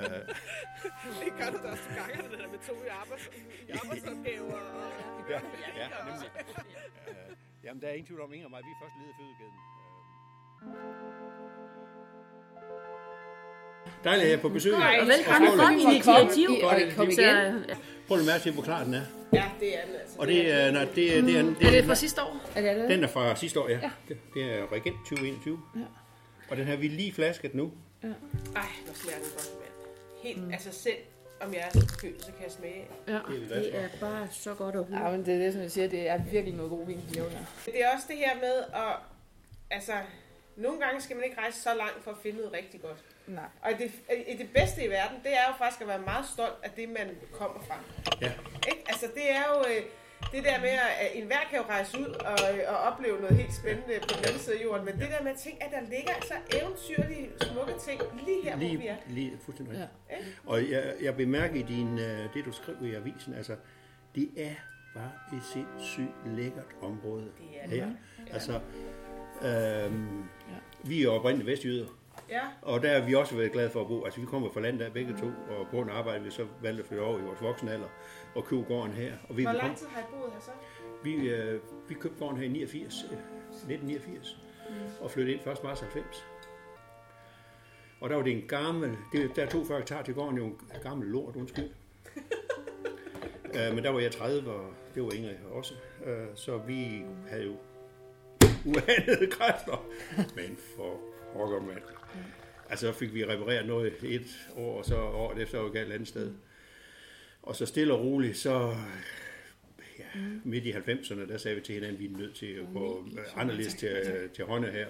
Det gør du da også, du ganger det der med to i, arbejds, i arbejdsopgaver. Og, ja, ja, nemlig. Uh, jamen, der er ingen tvivl om, Inger og mig, vi er først ledet fødekæden. Dejligt at jeg er på besøg. Ej, Og velkommen skål. for initiativ. Kom igen. øh, Prøv at mærke til, hvor klar den er. ja, det er den altså. Og det er, nej, det er, det er, det Er er, det fra sidste år? Er det det? den er fra sidste år, ja. Det, det er Regent 2021. Ja. Og den har vi lige flasket nu. Ej, hvor smager den godt, mand. Helt, mm. altså selv om jeg er så forkølet, så kan jeg smage. Ja, Det er er bare så godt at høre. Ja, men det er det, som jeg siger, det er virkelig noget god vin, de laver der. Det er også det her med at, altså, nogle gange skal man ikke rejse så langt for at finde noget rigtig godt. Nej. Og det, det bedste i verden, det er jo faktisk at være meget stolt af det, man kommer fra. Ja. Ikke? Altså, det er jo... Øh, det der med, at enhver kan jo rejse ud og, og opleve noget helt spændende på den anden side af jorden, men det der med at tænke, at der ligger altså eventyrlige, smukke ting lige her, hvor vi er. Lige, lige fuldstændig rigtigt. Ja. Og jeg, jeg bemærker i din, øh, det, du skriver i avisen, altså, det er bare et sindssygt lækkert område. Det er det. her. Altså, øhm, vi er oprindeligt vestjyder, Ja, og der er vi også været glade for at bo. Altså, vi kommer fra landet der begge to, og på en arbejde, vi så valgte at flytte over i vores voksne alder og købe gården her. Og vi, hvor lang tid har I boet her så? vi, øh, vi købte gården her i 89, øh, 1989, og flyttede ind 1. marts 90. Og der var det en gammel, det, der er 42 hektar til gården, var en gammel lort, undskyld. uh, men der var jeg 30, og det var Ingrid også. Uh, så vi havde jo uanede kræfter. Men for pokker mand. Altså så fik vi repareret noget et år, og så året efter var galt et andet sted. Og så stille og roligt, så ja, midt i 90'erne, der sagde vi til hinanden, at vi er nødt til at gå øh, anderledes til, til hånde her.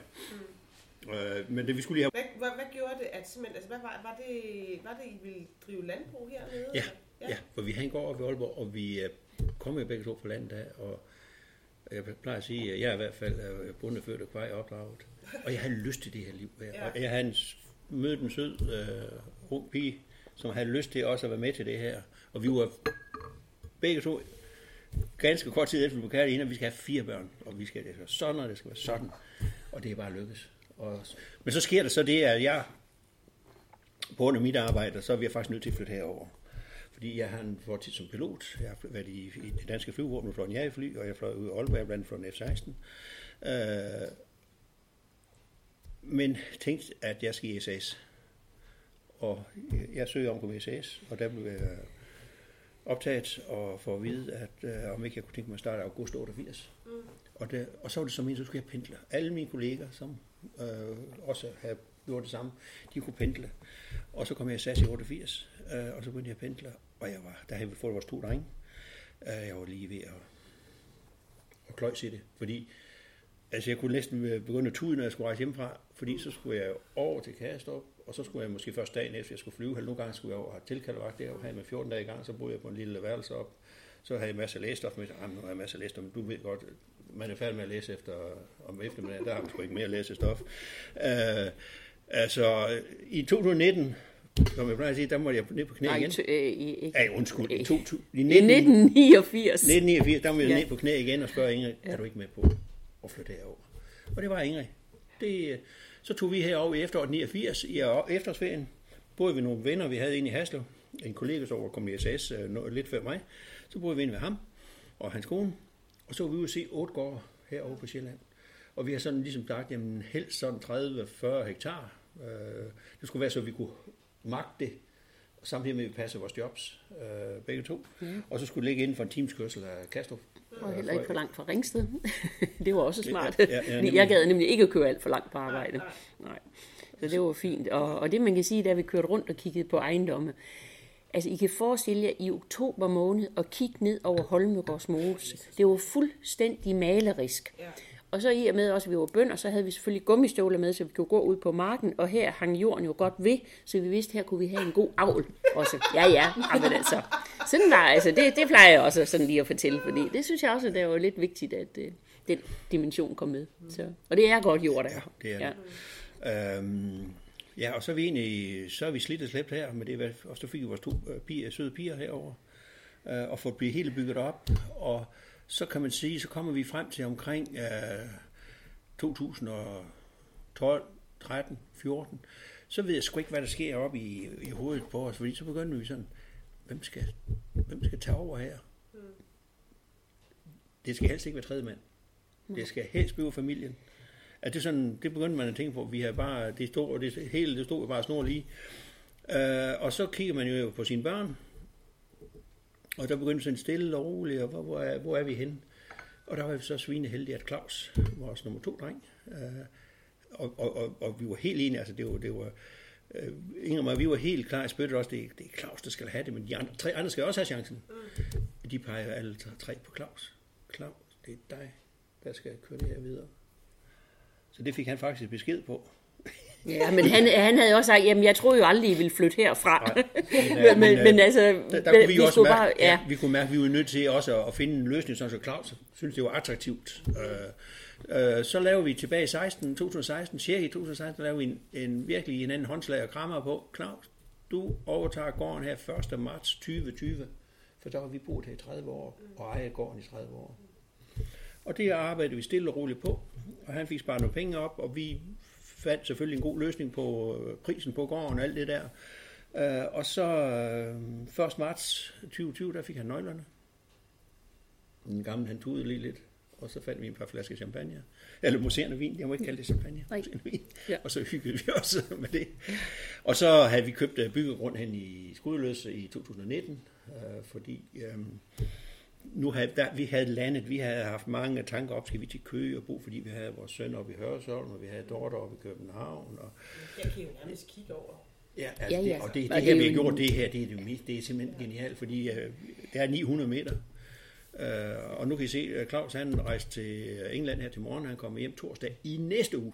Øh, Men det vi skulle lige have... Hvad, hvad, hvad gjorde det, at simpelthen, altså hvad var, var det, var det, I ville drive landbrug hernede? Ja, eller? ja, for vi har en gård oppe i Aalborg, og vi er kommet begge to fra landet af, og jeg plejer at sige, at jeg er i hvert fald er bundefødt og kvej opdraget. Og jeg har lyst til det her liv. her. Ja. Og jeg en, mødt en sød øh, ung pige, som havde lyst til også at være med til det her. Og vi var begge to ganske kort tid efter, vi blev kærlige, at vi skal have fire børn, og vi skal det skal sådan, og det skal være sådan. Og det er bare lykkes. Og, men så sker der så det, at jeg på grund af mit arbejde, så er vi faktisk nødt til at flytte herover. Fordi jeg har en fortid som pilot. Jeg har været i, i det danske flyvåben, fløj en jagerfly, og jeg fløj ud af Aalborg, blandt andet fra en F-16. Øh, men tænkte, at jeg skal i SAS. Og jeg søger om at i SAS, og der blev jeg optaget og får at vide, at øh, om ikke jeg kunne tænke mig at starte i august 88. Mm. Og, det, og så var det som en, så skulle jeg pendle. Alle mine kolleger, som øh, også havde gjort det samme, de kunne pendle. Og så kom jeg i SAS i 88, øh, og så begyndte jeg at pendle, og jeg var, der havde vi fået vores to drenge. Øh, jeg var lige ved at, at kløjs i det, fordi altså jeg kunne næsten begynde at tude, når jeg skulle rejse hjemmefra, fordi så skulle jeg over til Kastrup, og så skulle jeg måske først dagen efter, jeg skulle flyve, eller nogle gange skulle jeg over have tilkaldevagt der, og have med 14 dage i gang, så boede jeg på en lille værelse op, så havde jeg en masse lægestof med, ah, nu har jeg en masse lægestof, men du ved godt, man er færdig med at læse efter, om eftermiddagen, der har man sgu ikke mere at læse stof. Uh, altså, i 2019, som jeg plejer at sige, der måtte jeg ned på knæ Nej, igen. t- øh, ikke. Ja, undskyld, i, Øh, 2000, i I 19, 1989. 1989, der må jeg Ja. ned på knæ igen og spørge Ingrid, er du ikke med på at flytte herover? Og det var Ingrid. Det, så tog vi herover i efteråret 89, i efterårsferien. Boede vi nogle venner, vi havde en i Haslev, en kollega, som var kommet i SAS øh, lidt før mig. Så boede vi inde ved ham og hans kone, og så var vi ude at se otte gårde herovre på Sjælland. Og vi har sådan ligesom sagt, jamen helst sådan 30-40 hektar. Øh, det skulle være så, vi kunne magte det, samtidig med, at vi passer vores jobs, øh, begge to. Mm. Og så skulle det ligge inden for en times kørsel af Kastrup. Og heller ikke for langt fra Ringsted. det var også smart. Ja, ja, ja, jeg gad nemlig ikke at køre alt for langt på arbejde. Nej. Så det var fint. Og, og det man kan sige, da vi kørte rundt og kiggede på ejendomme, Altså, I kan forestille jer i oktober måned og kigge ned over Holmegårds Mose. Det var fuldstændig malerisk. Ja. Og så i og med også, at vi var bønder, så havde vi selvfølgelig gummistøvler med, så vi kunne gå ud på marken, og her hang jorden jo godt ved, så vi vidste, at her kunne vi have en god avl også. Ja, ja, men altså. Sådan var, altså, det, det plejer jeg også sådan lige at fortælle, fordi det synes jeg også, at det var lidt vigtigt, at uh, den dimension kom med. Så, og det er godt jord, der er. det er ja. Øhm, ja, og så er vi egentlig, så er vi slidt og slæbt her, men det er, og så fik vi vores to øh, piger, søde piger herover øh, og fået blive hele bygget op, og så kan man sige, så kommer vi frem til omkring øh, 2012, 13, 14, så ved jeg sgu ikke, hvad der sker op i, i hovedet på os, fordi så begynder vi sådan, hvem skal, hvem skal tage over her? Det skal helst ikke være tredje mand. Det skal helst blive familien. At det, sådan, det begyndte man at tænke på. Vi har bare, det stod, det hele det stod bare snor lige. Uh, og så kigger man jo på sine børn. Og der begyndte sådan stille og roligt, og hvor, hvor, er, hvor er vi henne? Og der var vi så svine heldige, at Claus, vores nummer to dreng, uh, og, og, og, og, vi var helt enige, altså det var, det var uh, Inger og mig, vi var helt klar i spyttet også, det, det er Claus, der skal have det, men de andre, tre andre skal også have chancen. Mm. De peger alle tre- tre på Claus. Claus, det er dig, der skal køre det her videre. Så det fik han faktisk besked på Ja, men han, han havde også sagt, jamen jeg troede jo aldrig, I ville flytte herfra. Nej. men, men, øh, men altså, der, der kunne vi, jo også mærke, bare, ja. ja. vi kunne mærke, at vi var nødt til også at finde en løsning, så Claus synes, det var attraktivt. Øh, øh, så lavede vi tilbage i 16, 2016, cirka i 2016, lavede vi en, en virkelig en anden håndslag og krammer på. Claus, du overtager gården her 1. marts 2020, for der har vi boet her i 30 år, og ejer gården i 30 år. Og det arbejdede vi stille og roligt på, og han fik sparet nogle penge op, og vi fandt selvfølgelig en god løsning på øh, prisen på gården og alt det der. Uh, og så uh, 1. marts 2020, der fik han nøglerne. Den gamle, han tudede lige lidt. Og så fandt vi en par flasker champagne. Eller museerende vin, jeg må ikke kalde det champagne. Nej. Vin. Ja. Og så hyggede vi også med det. Og så havde vi købt øh, byggegrund hen i Skudløse i 2019, uh, fordi um, nu havde, der, vi havde landet, vi havde haft mange tanker op, skal vi til Køge og bo, fordi vi havde vores søn oppe i Hørsholm, og vi havde Dorte oppe i København, og Jeg kan jo nærmest kigge over. Ja, altså Ja, ja. Det, og det, Og det her, det vi har jo gjort en- det her, det er, det, mest- det er simpelthen genialt, fordi uh, det er 900 meter. Uh, og nu kan I se, at Claus han rejste til England her til morgen, han kommer hjem torsdag i næste uge.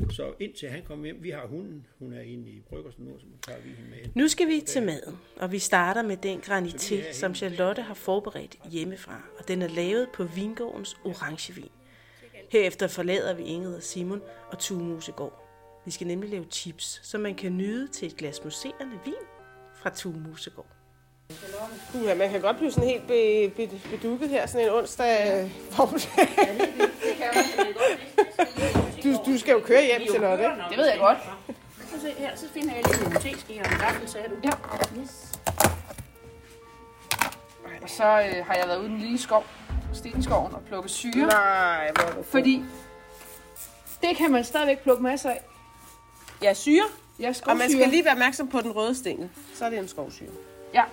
Ja. Så indtil han kommer hjem, vi har hunden, hun er inde i Bryggersen nu, så tager vi hende med. Nu skal vi til maden, og vi starter med den granité, som Charlotte har forberedt hjemmefra, og den er lavet på vingårdens orangevin. Herefter forlader vi Ingrid og Simon og Tue Musegård. Vi skal nemlig lave chips, som man kan nyde til et glas museerne vin fra Tue Musegård. Puha, man kan godt blive sådan helt be, be, bedukket her sådan en onsdag formiddag. Du, du skal jo køre hjem til Lotte. ikke? Det ved jeg godt. Så se her, så finder jeg lige nogle teske og en gaffel, sagde du. Ja. Yes. Og så øh, har jeg været ude i den lille skov, Stenskoven, og plukket syre. Nej, hvor er god. Fordi det kan man stadigvæk plukke masser af. Ja, syre. Ja, Og skovsyre. man skal lige være opmærksom på den røde stængel. Så er det en skovsyre. Ja,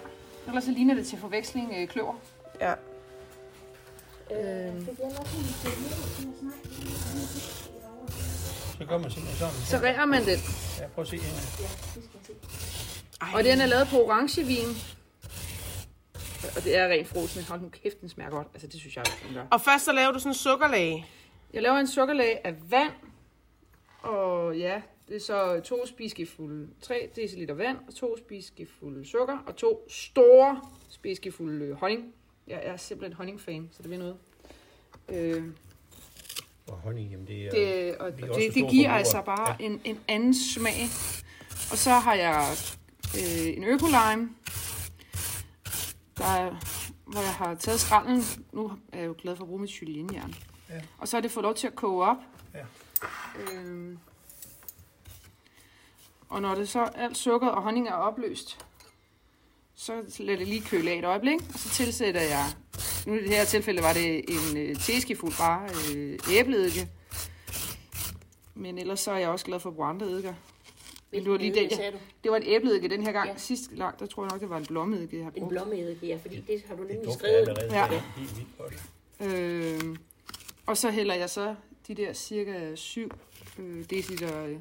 ellers så ligner det til forveksling øh, kløver. Ja. Så gør man simpelthen sådan. Så rærer man den. Ja, prøv at se her. Og den er lavet på orangevin. Og det er rent frosne. Hold nu kæft, den smager godt. Altså, det synes jeg, den gør. Og først så laver du sådan en sukkerlag. Jeg laver en sukkerlag af vand. Og ja, det er så to spiseskefulde, 3 dl vand, og to spiseskefulde sukker, og to store spiseskefulde honning. Jeg er simpelthen honningfan, så det vil noget. Øh, Og honning, jamen det er... det, og er det, det store giver altså bare ja. en, en anden smag. Og så har jeg øh, en økolime, der, er- hvor jeg har taget skralden. Nu er jeg jo glad for at bruge mit juliennejern. Ja. Og så har det fået lov til at koge op. Ja. Øhm, og når det så alt sukker og honning er opløst, så lader det lige køle af et øjeblik, og så tilsætter jeg, nu i det her tilfælde var det en øh, teskefuld bare øh, æbleeddike, men ellers så er jeg også glad for andre eddike. Men det var lige den, du? det var et æbleeddike den her gang. Ja. Ja. Sidste gang, der tror jeg nok, det var en blommeeddike, jeg har En brugt. blommeeddike, ja, fordi det har du nemlig skrevet. Ja. Ja. Helt vildt godt. Øh, og så hælder jeg så de der cirka 7 øh, deciliter...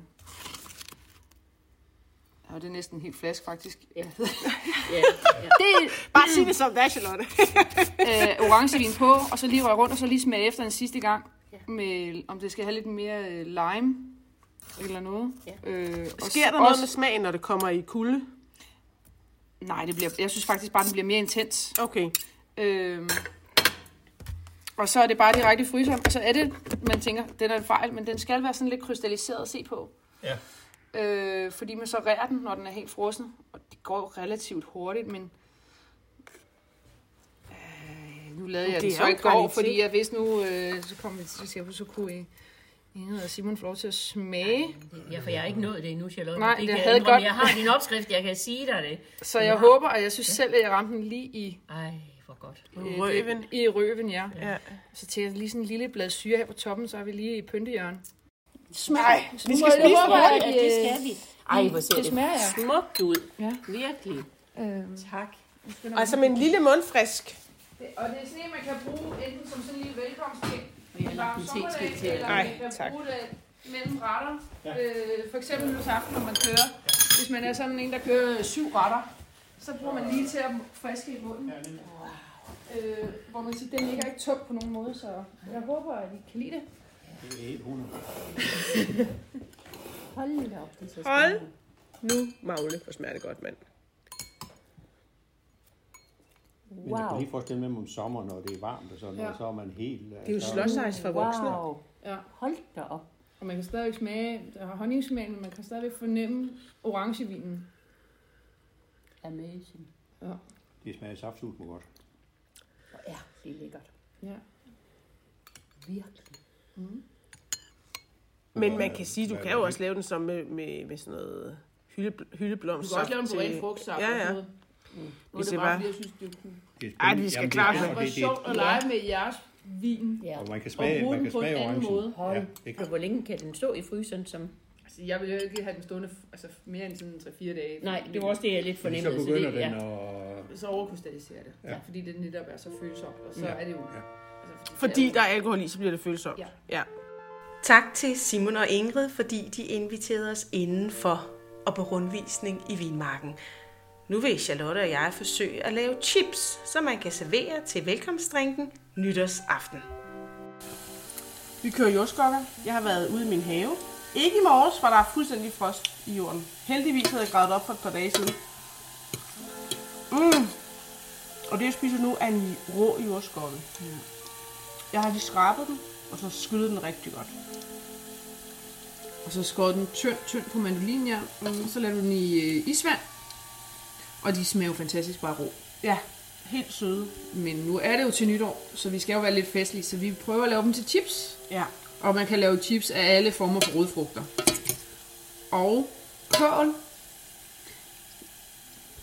Ja, det er næsten en helt flaske, faktisk. Ja. Ja. Ja, det Bare sig det som det er, Charlotte. øh, orangevin på, og så lige røre rundt, og så lige smage efter en sidste gang, Ja. med, om det skal have lidt mere øh, lime eller noget. Ja. Øh, og Sker der noget med smagen, når det kommer i kulde? Nej, det bliver, jeg synes faktisk bare, den bliver mere intens. Okay. Øhm, og så er det bare direkte i fryseren. Og så er det, man tænker, den er en fejl, men den skal være sådan lidt krystalliseret at se på. Ja. Øh, fordi man så rærer den, når den er helt frossen. Og det går relativt hurtigt, men... Øh, nu lavede jeg Det det, er så i går, fordi jeg vidste nu, øh, så kom vi til, så kunne I, Ingrid og Simon få lov til at smage. ja, for jeg har ikke nået det endnu, Charlotte. Nej, det det kan havde jeg, indrømme. godt- jeg har din opskrift, jeg kan sige dig det. Så jeg Ja. håber, og jeg synes selv, at jeg ramte den lige i, Ej, hvor godt. øh, Røven. det- i røven, ja. Ja. Så til lige sådan en lille blad syre her på toppen, så er vi lige i pyntehjørnet. Nej, vi skal spise det. at- Ja, det skal vi. Ej, hvor ser det det, smukt ud. Ja. Virkelig. Øhm. Tak. Og som en lille mundfrisk. Det, og det er sådan en, man kan bruge enten som sådan en lille velkomstting, lagt en teskilt til. eller Ej, man kan tak. bruge det mellem retter. Øh, for eksempel nytårsaften, når man kører. Hvis man er sådan en, der kører syv retter, så bruger man lige til at friske i munden. Øh, hvor man siger, den ligger ikke tung på nogen måde, så jeg håber, at I kan lide det. Det er helt 100. Hold da op, det er så Hold. spændende. Nu, Magle, hvor smager det godt, mand. Men jeg kan Wow. lige forestille mig om sommeren, når det er varmt og sådan noget, Ja. så er man helt... Det er jo slåsejs for voksne. Wow. Ja. Hold da op. Og man kan stadigvæk smage, der har honningsmag, men man kan stadigvæk fornemme orangevinen. Amazing. Ja. Det smager med godt. Hvor er det lækkert. ja. Virkelig. Men man kan sige, du kan jo også lave den som med, med, med sådan noget hylde, Du hyldeblomst. kan også lave den på ren frugtsaft. Ja, ja. sådan noget. Nu er det bare, var- fordi jeg synes, det er er Ej, vi skal Jamen, det Det var sjovt at lege med jeres vin. Ja. Og man kan smage, man den kan på en smage anden orangen. måde. Hold. Ja, det kan. Og hvor længe kan den stå i fryseren som... Altså, jeg vil jo ikke have den stående altså, mere end sådan 3-4 dage. Nej, det var også det, jeg lidt Fordi fornemmede. så begynder det, den ja. at... Så overkrystalliserer det. Ja. Ja. Fordi det netop er så følsomt. Og så Ja. er det jo... Ja. Altså, Fordi er der er alkohol i, så bliver det følsomt. Ja. ja. Tak til Simon og Ingrid, fordi de inviterede os indenfor og på rundvisning i Vinmarken. Nu vil Charlotte og jeg forsøge at lave chips, som man kan servere til velkomstdrinken nytårsaften. Vi kører jordskokker. Jeg har været ude i min have. Ikke i morges, for der er fuldstændig frost i jorden. Heldigvis havde jeg gravet op for et par dage siden. Mm. Og det jeg spiser nu er en rå jordskokke. Jeg har lige skrabet den, og så skyllet den rigtig godt. Og så skåret den tynd, tynd på mandolinjern. Mm. Så lader du den i øh, isvand. Og de smager jo fantastisk bare rå. Ja, helt søde. Men nu er det jo til nytår, så vi skal jo være lidt festlige. Så vi prøver at lave dem til chips. Ja. Og man kan lave chips af alle former for rodfrugter. Og kål.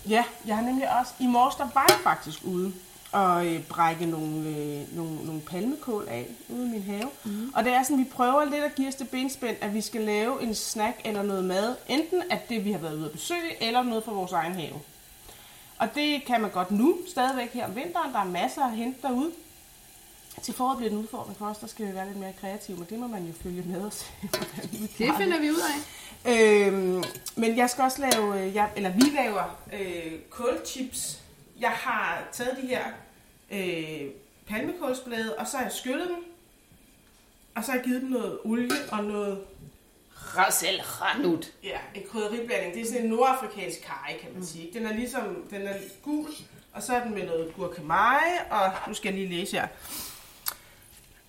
Ja, jeg har nemlig også... I morges, der var jeg faktisk ude og øh, brække nogle, øh, nogle, nogle palmekål af ude i min have. Mm. Og det er sådan, vi prøver lidt at give os det benspænd, at vi skal lave en snack eller noget mad. Enten at det, vi har været ude at besøge, eller noget fra vores egen have. Og det kan man godt nu, stadigvæk her om vinteren. Der er masser at hente derude. Til foråret bliver det en udfordring for os, der skal vi være lidt mere kreative, men det må man jo følge med os. Det finder vi ud af. Øhm, men jeg skal også lave, øh, jeg, eller vi laver øh, kålchips. Jeg har taget de her øh, palmekålsblade, og så har jeg skyllet dem. Og så har jeg givet dem noget olie og noget, Rasel Ranut. ja, en krydderiblanding. Det er sådan en nordafrikansk karry, kan man sige. Den er ligesom, den er gul, og så er den med noget gurkemeje, og nu skal jeg lige læse her.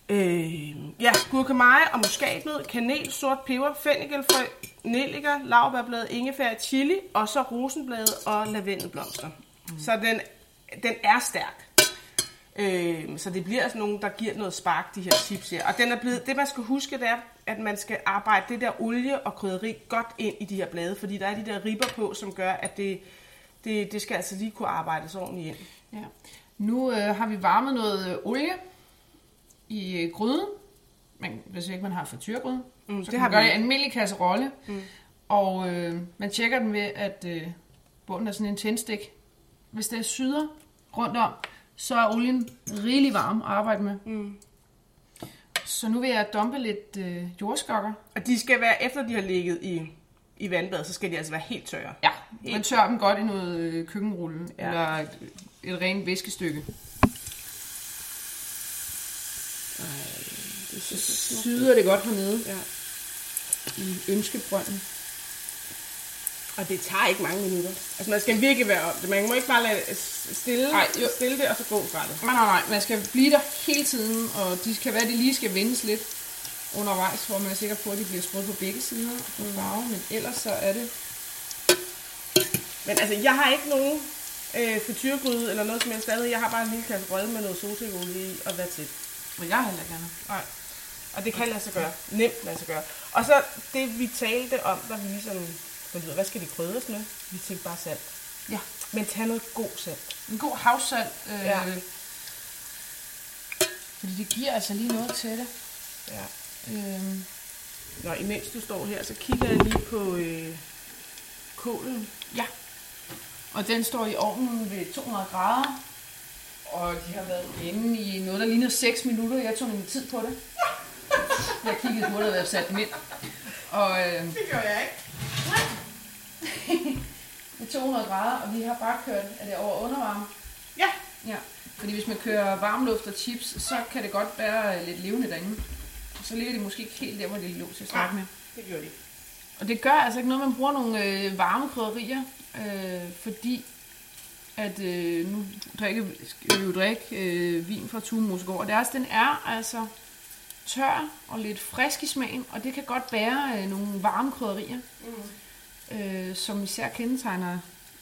Øh, ja, gurkemeje og muskatnød, kanel, sort peber, fennikelfrø, nelliker, laurbærblad, ingefær, chili, og så rosenblade og lavendelblomster. Mm. Så den, den er stærk. Øh, så det bliver sådan nogle, der giver noget spark, de her chips her. Og den er blevet, det man skal huske, det er, at man skal arbejde det der olie og krydderi godt ind i de her blade, fordi der er de der ribber på, som gør, at det, det, det skal altså lige kunne arbejdes ordentligt ind. Ja. Nu øh, har vi varmet noget øh, olie i øh, gryden. Men hvis ikke man har frityrgryde, Mm, så det kan har man gøre det i en almindelig kasserolle. Mm. Og øh, man tjekker den ved, at øh, bunden er sådan en tændstik. Hvis det er syder rundt om, så er olien rigelig varm at arbejde med. Mm. Så nu vil jeg dumpe lidt øh, jordskokker. Og de skal være, efter de har ligget i, i vandbad, så skal de altså være helt tørre. Ja, man tør dem godt i noget øh, køkkenrulle, Ja. eller et, et rent væskestykke. Så syder det godt hernede Ja. i ønskebrønden. Og det tager ikke mange minutter. Altså man skal virkelig være om det. Man må ikke bare lade stille, Nej, jo. stille det, og så gå fra det. Nej, nej, nej, man skal blive der hele tiden, og de kan være, at de lige skal vendes lidt undervejs, hvor man er sikker på, at de bliver sprødt på begge sider og får farve, men ellers så er det... Men altså, jeg har ikke nogen øh, frityrgryde eller noget som helst andet. Jeg har bare en lille kasse rød med noget solsikkeolie i og hvad til. Men jeg har heller gerne. Nej. Og det kan lade sig gøre. Nemt lade sig gøre. Og så det, vi talte om, da vi ligesom af, hvad skal det krydres med? Vi tænkte bare salt. Ja. Men tag noget god salt. En god havsalt, øh, Ja. fordi det giver altså lige noget til det. Ja. Øh, Nå, imens du står her, så kigger jeg lige på øh, kålen. Ja. Og den står i ovnen ved 200 grader. Og de har været inde i noget, der ligner 6 minutter. Jeg tog min tid på det. Jeg kiggede på det, og jeg satte dem ind. Og øh, Det gør jeg ikke. Ved 200 grader, og vi har bare kørt, er det over undervarme? Ja. Ja. Fordi hvis man kører varmluft og chips, så kan det godt være lidt levende derinde. Og så ligger det måske ikke helt der, hvor det lå til at starte med. Det gør det. Og det gør altså ikke noget, man bruger nogle øh, varme krydderier, øh, fordi at øh, nu drikker, skal vi jo drikke øh, vin fra Tue Mosegård, og deres, den er altså tør og lidt frisk i smagen, og det kan godt bære øh, nogle varme krydderier, mm. Øh, som især kendetegner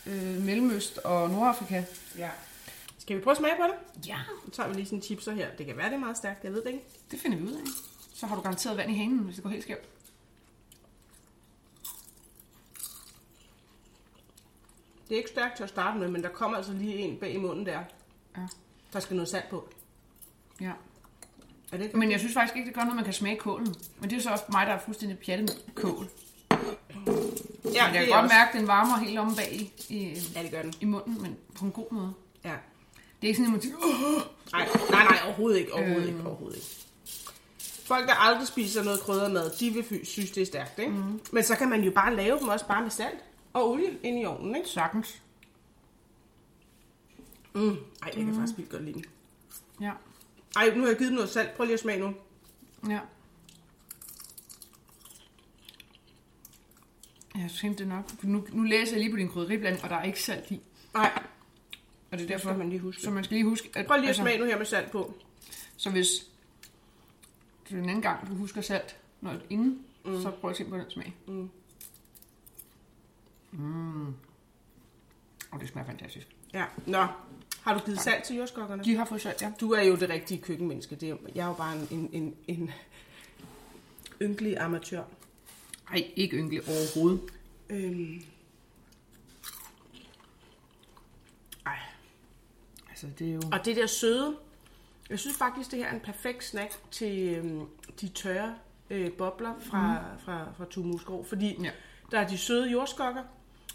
øh, Mellemøst og Nordafrika. Ja. Skal vi prøve at smage på det? Ja, Så tager vi lige sådan en chipser her. Det kan være, det er meget stærkt, jeg ved det ikke. det finder vi ud af. Så har du garanteret vand i hanen, hvis det går helt skævt. Det er ikke stærkt til at starte med, men der kommer altså lige en bag i munden der. Ja. Der skal noget salt på. Ja. Er det ikke? Men jeg synes faktisk ikke, det gør noget, man kan smage kålen. Men det er så også mig, der er fuldstændig pjattet med kål. Ja, jeg kan godt også- mærke, at den varmer helt om bag i, i, Ja, det gør den. i munden, men på en god måde. Ja. Det er ikke sådan, at man tænker, Åh! Nej, nej, nej, overhovedet ikke. Overhovedet Øhm. ikke, overhovedet ikke. Folk, der aldrig spiser noget kryddermad, de vil synes, det er stærkt, ikke? Mm. Men så kan man jo bare lave dem også bare med salt og olie ind i ovnen, ikke? sagtens. Mm. Ej, jeg kan faktisk vildt godt lide den. Ja, Ej, nu har jeg givet dem noget salt. Prøv lige at smage nu. ja. Jeg tænkte det nok. Nu, nu læser jeg lige på din krydderiblanding, og der er ikke salt i. Nej, Og det er det derfor, skal man lige huske. så man skal lige huske, at... Prøv lige at smage nu her med salt på. Så hvis det den anden gang, du husker salt når, inden, mm. så prøv at tænke på den smag. Mm. Mm. Og det smager fantastisk. Ja, nå. Har du givet salt til jordskokkerne? De har fået salt, ja. Du er jo det rigtige køkkenmenneske. Det er, jeg er jo bare en, en, en, en ynkelig amatør. Ej, ikke ynkelig overhovedet. Øhm. Ej. Altså, det er jo... Og det der søde, jeg synes faktisk, det her er en perfekt snack til øhm, de tørre øh, bobler fra, mm. fra, fra Tumusgrov. Fordi Ja. der er de søde jordskokker,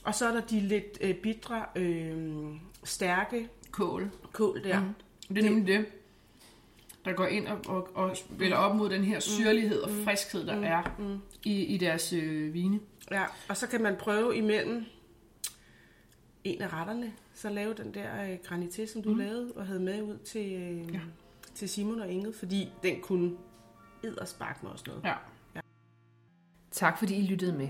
og så er der de lidt øh, bitre, øh, stærke Kål. kål der. Mm. Det er nemlig det, der går ind og, og, og spiller op mod den her syrlighed og friskhed, der er i, i deres øh, vine. Ja, og så kan man prøve imellem en af retterne, så lave den der øh, granité, som du mm. lavede og havde med ud til, øh, ja. til Simon og Inge, fordi den kunne eddersparke med også noget. Ja. Tak fordi I lyttede med.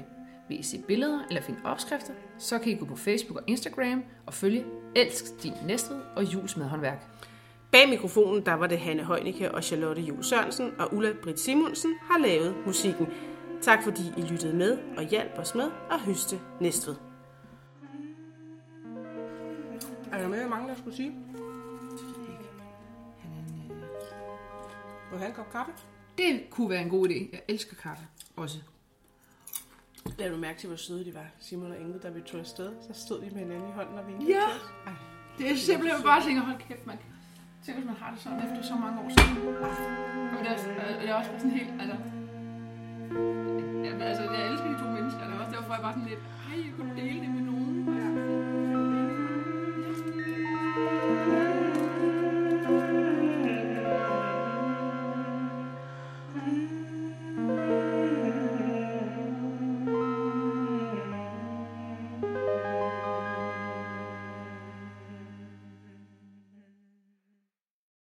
Vil I se billeder eller finde opskrifter, så kan I gå på Facebook og Instagram og følge Elsk din Næstved og Jules Madhåndværk. Bag mikrofonen, der var det Hanne Højnicke og Charlotte Jul Sørensen og Ulla Britt Simonsen har lavet musikken. Tak fordi I lyttede med og hjalp os med at høste Næstved. Er der mere, jeg mangler at skulle sige? Vil du have en kop kaffe? Det kunne være en god idé. Jeg elsker kaffe også. Lad du mærke til, hvor søde de var, Simon og Inge, da vi tog afsted. Så stod de med hinanden i hånden og vinkede Ja. til os. Ej. Det er simpelthen bare at tænke, hold kæft, man. Tænk, hvis man har det sådan efter så mange år siden. Men det er, også- øh, det er også bare sådan helt, altså... Ja, men altså, jeg elsker de to mennesker, og det er også derfor, jeg bare sådan lidt, hej, jeg kunne dele det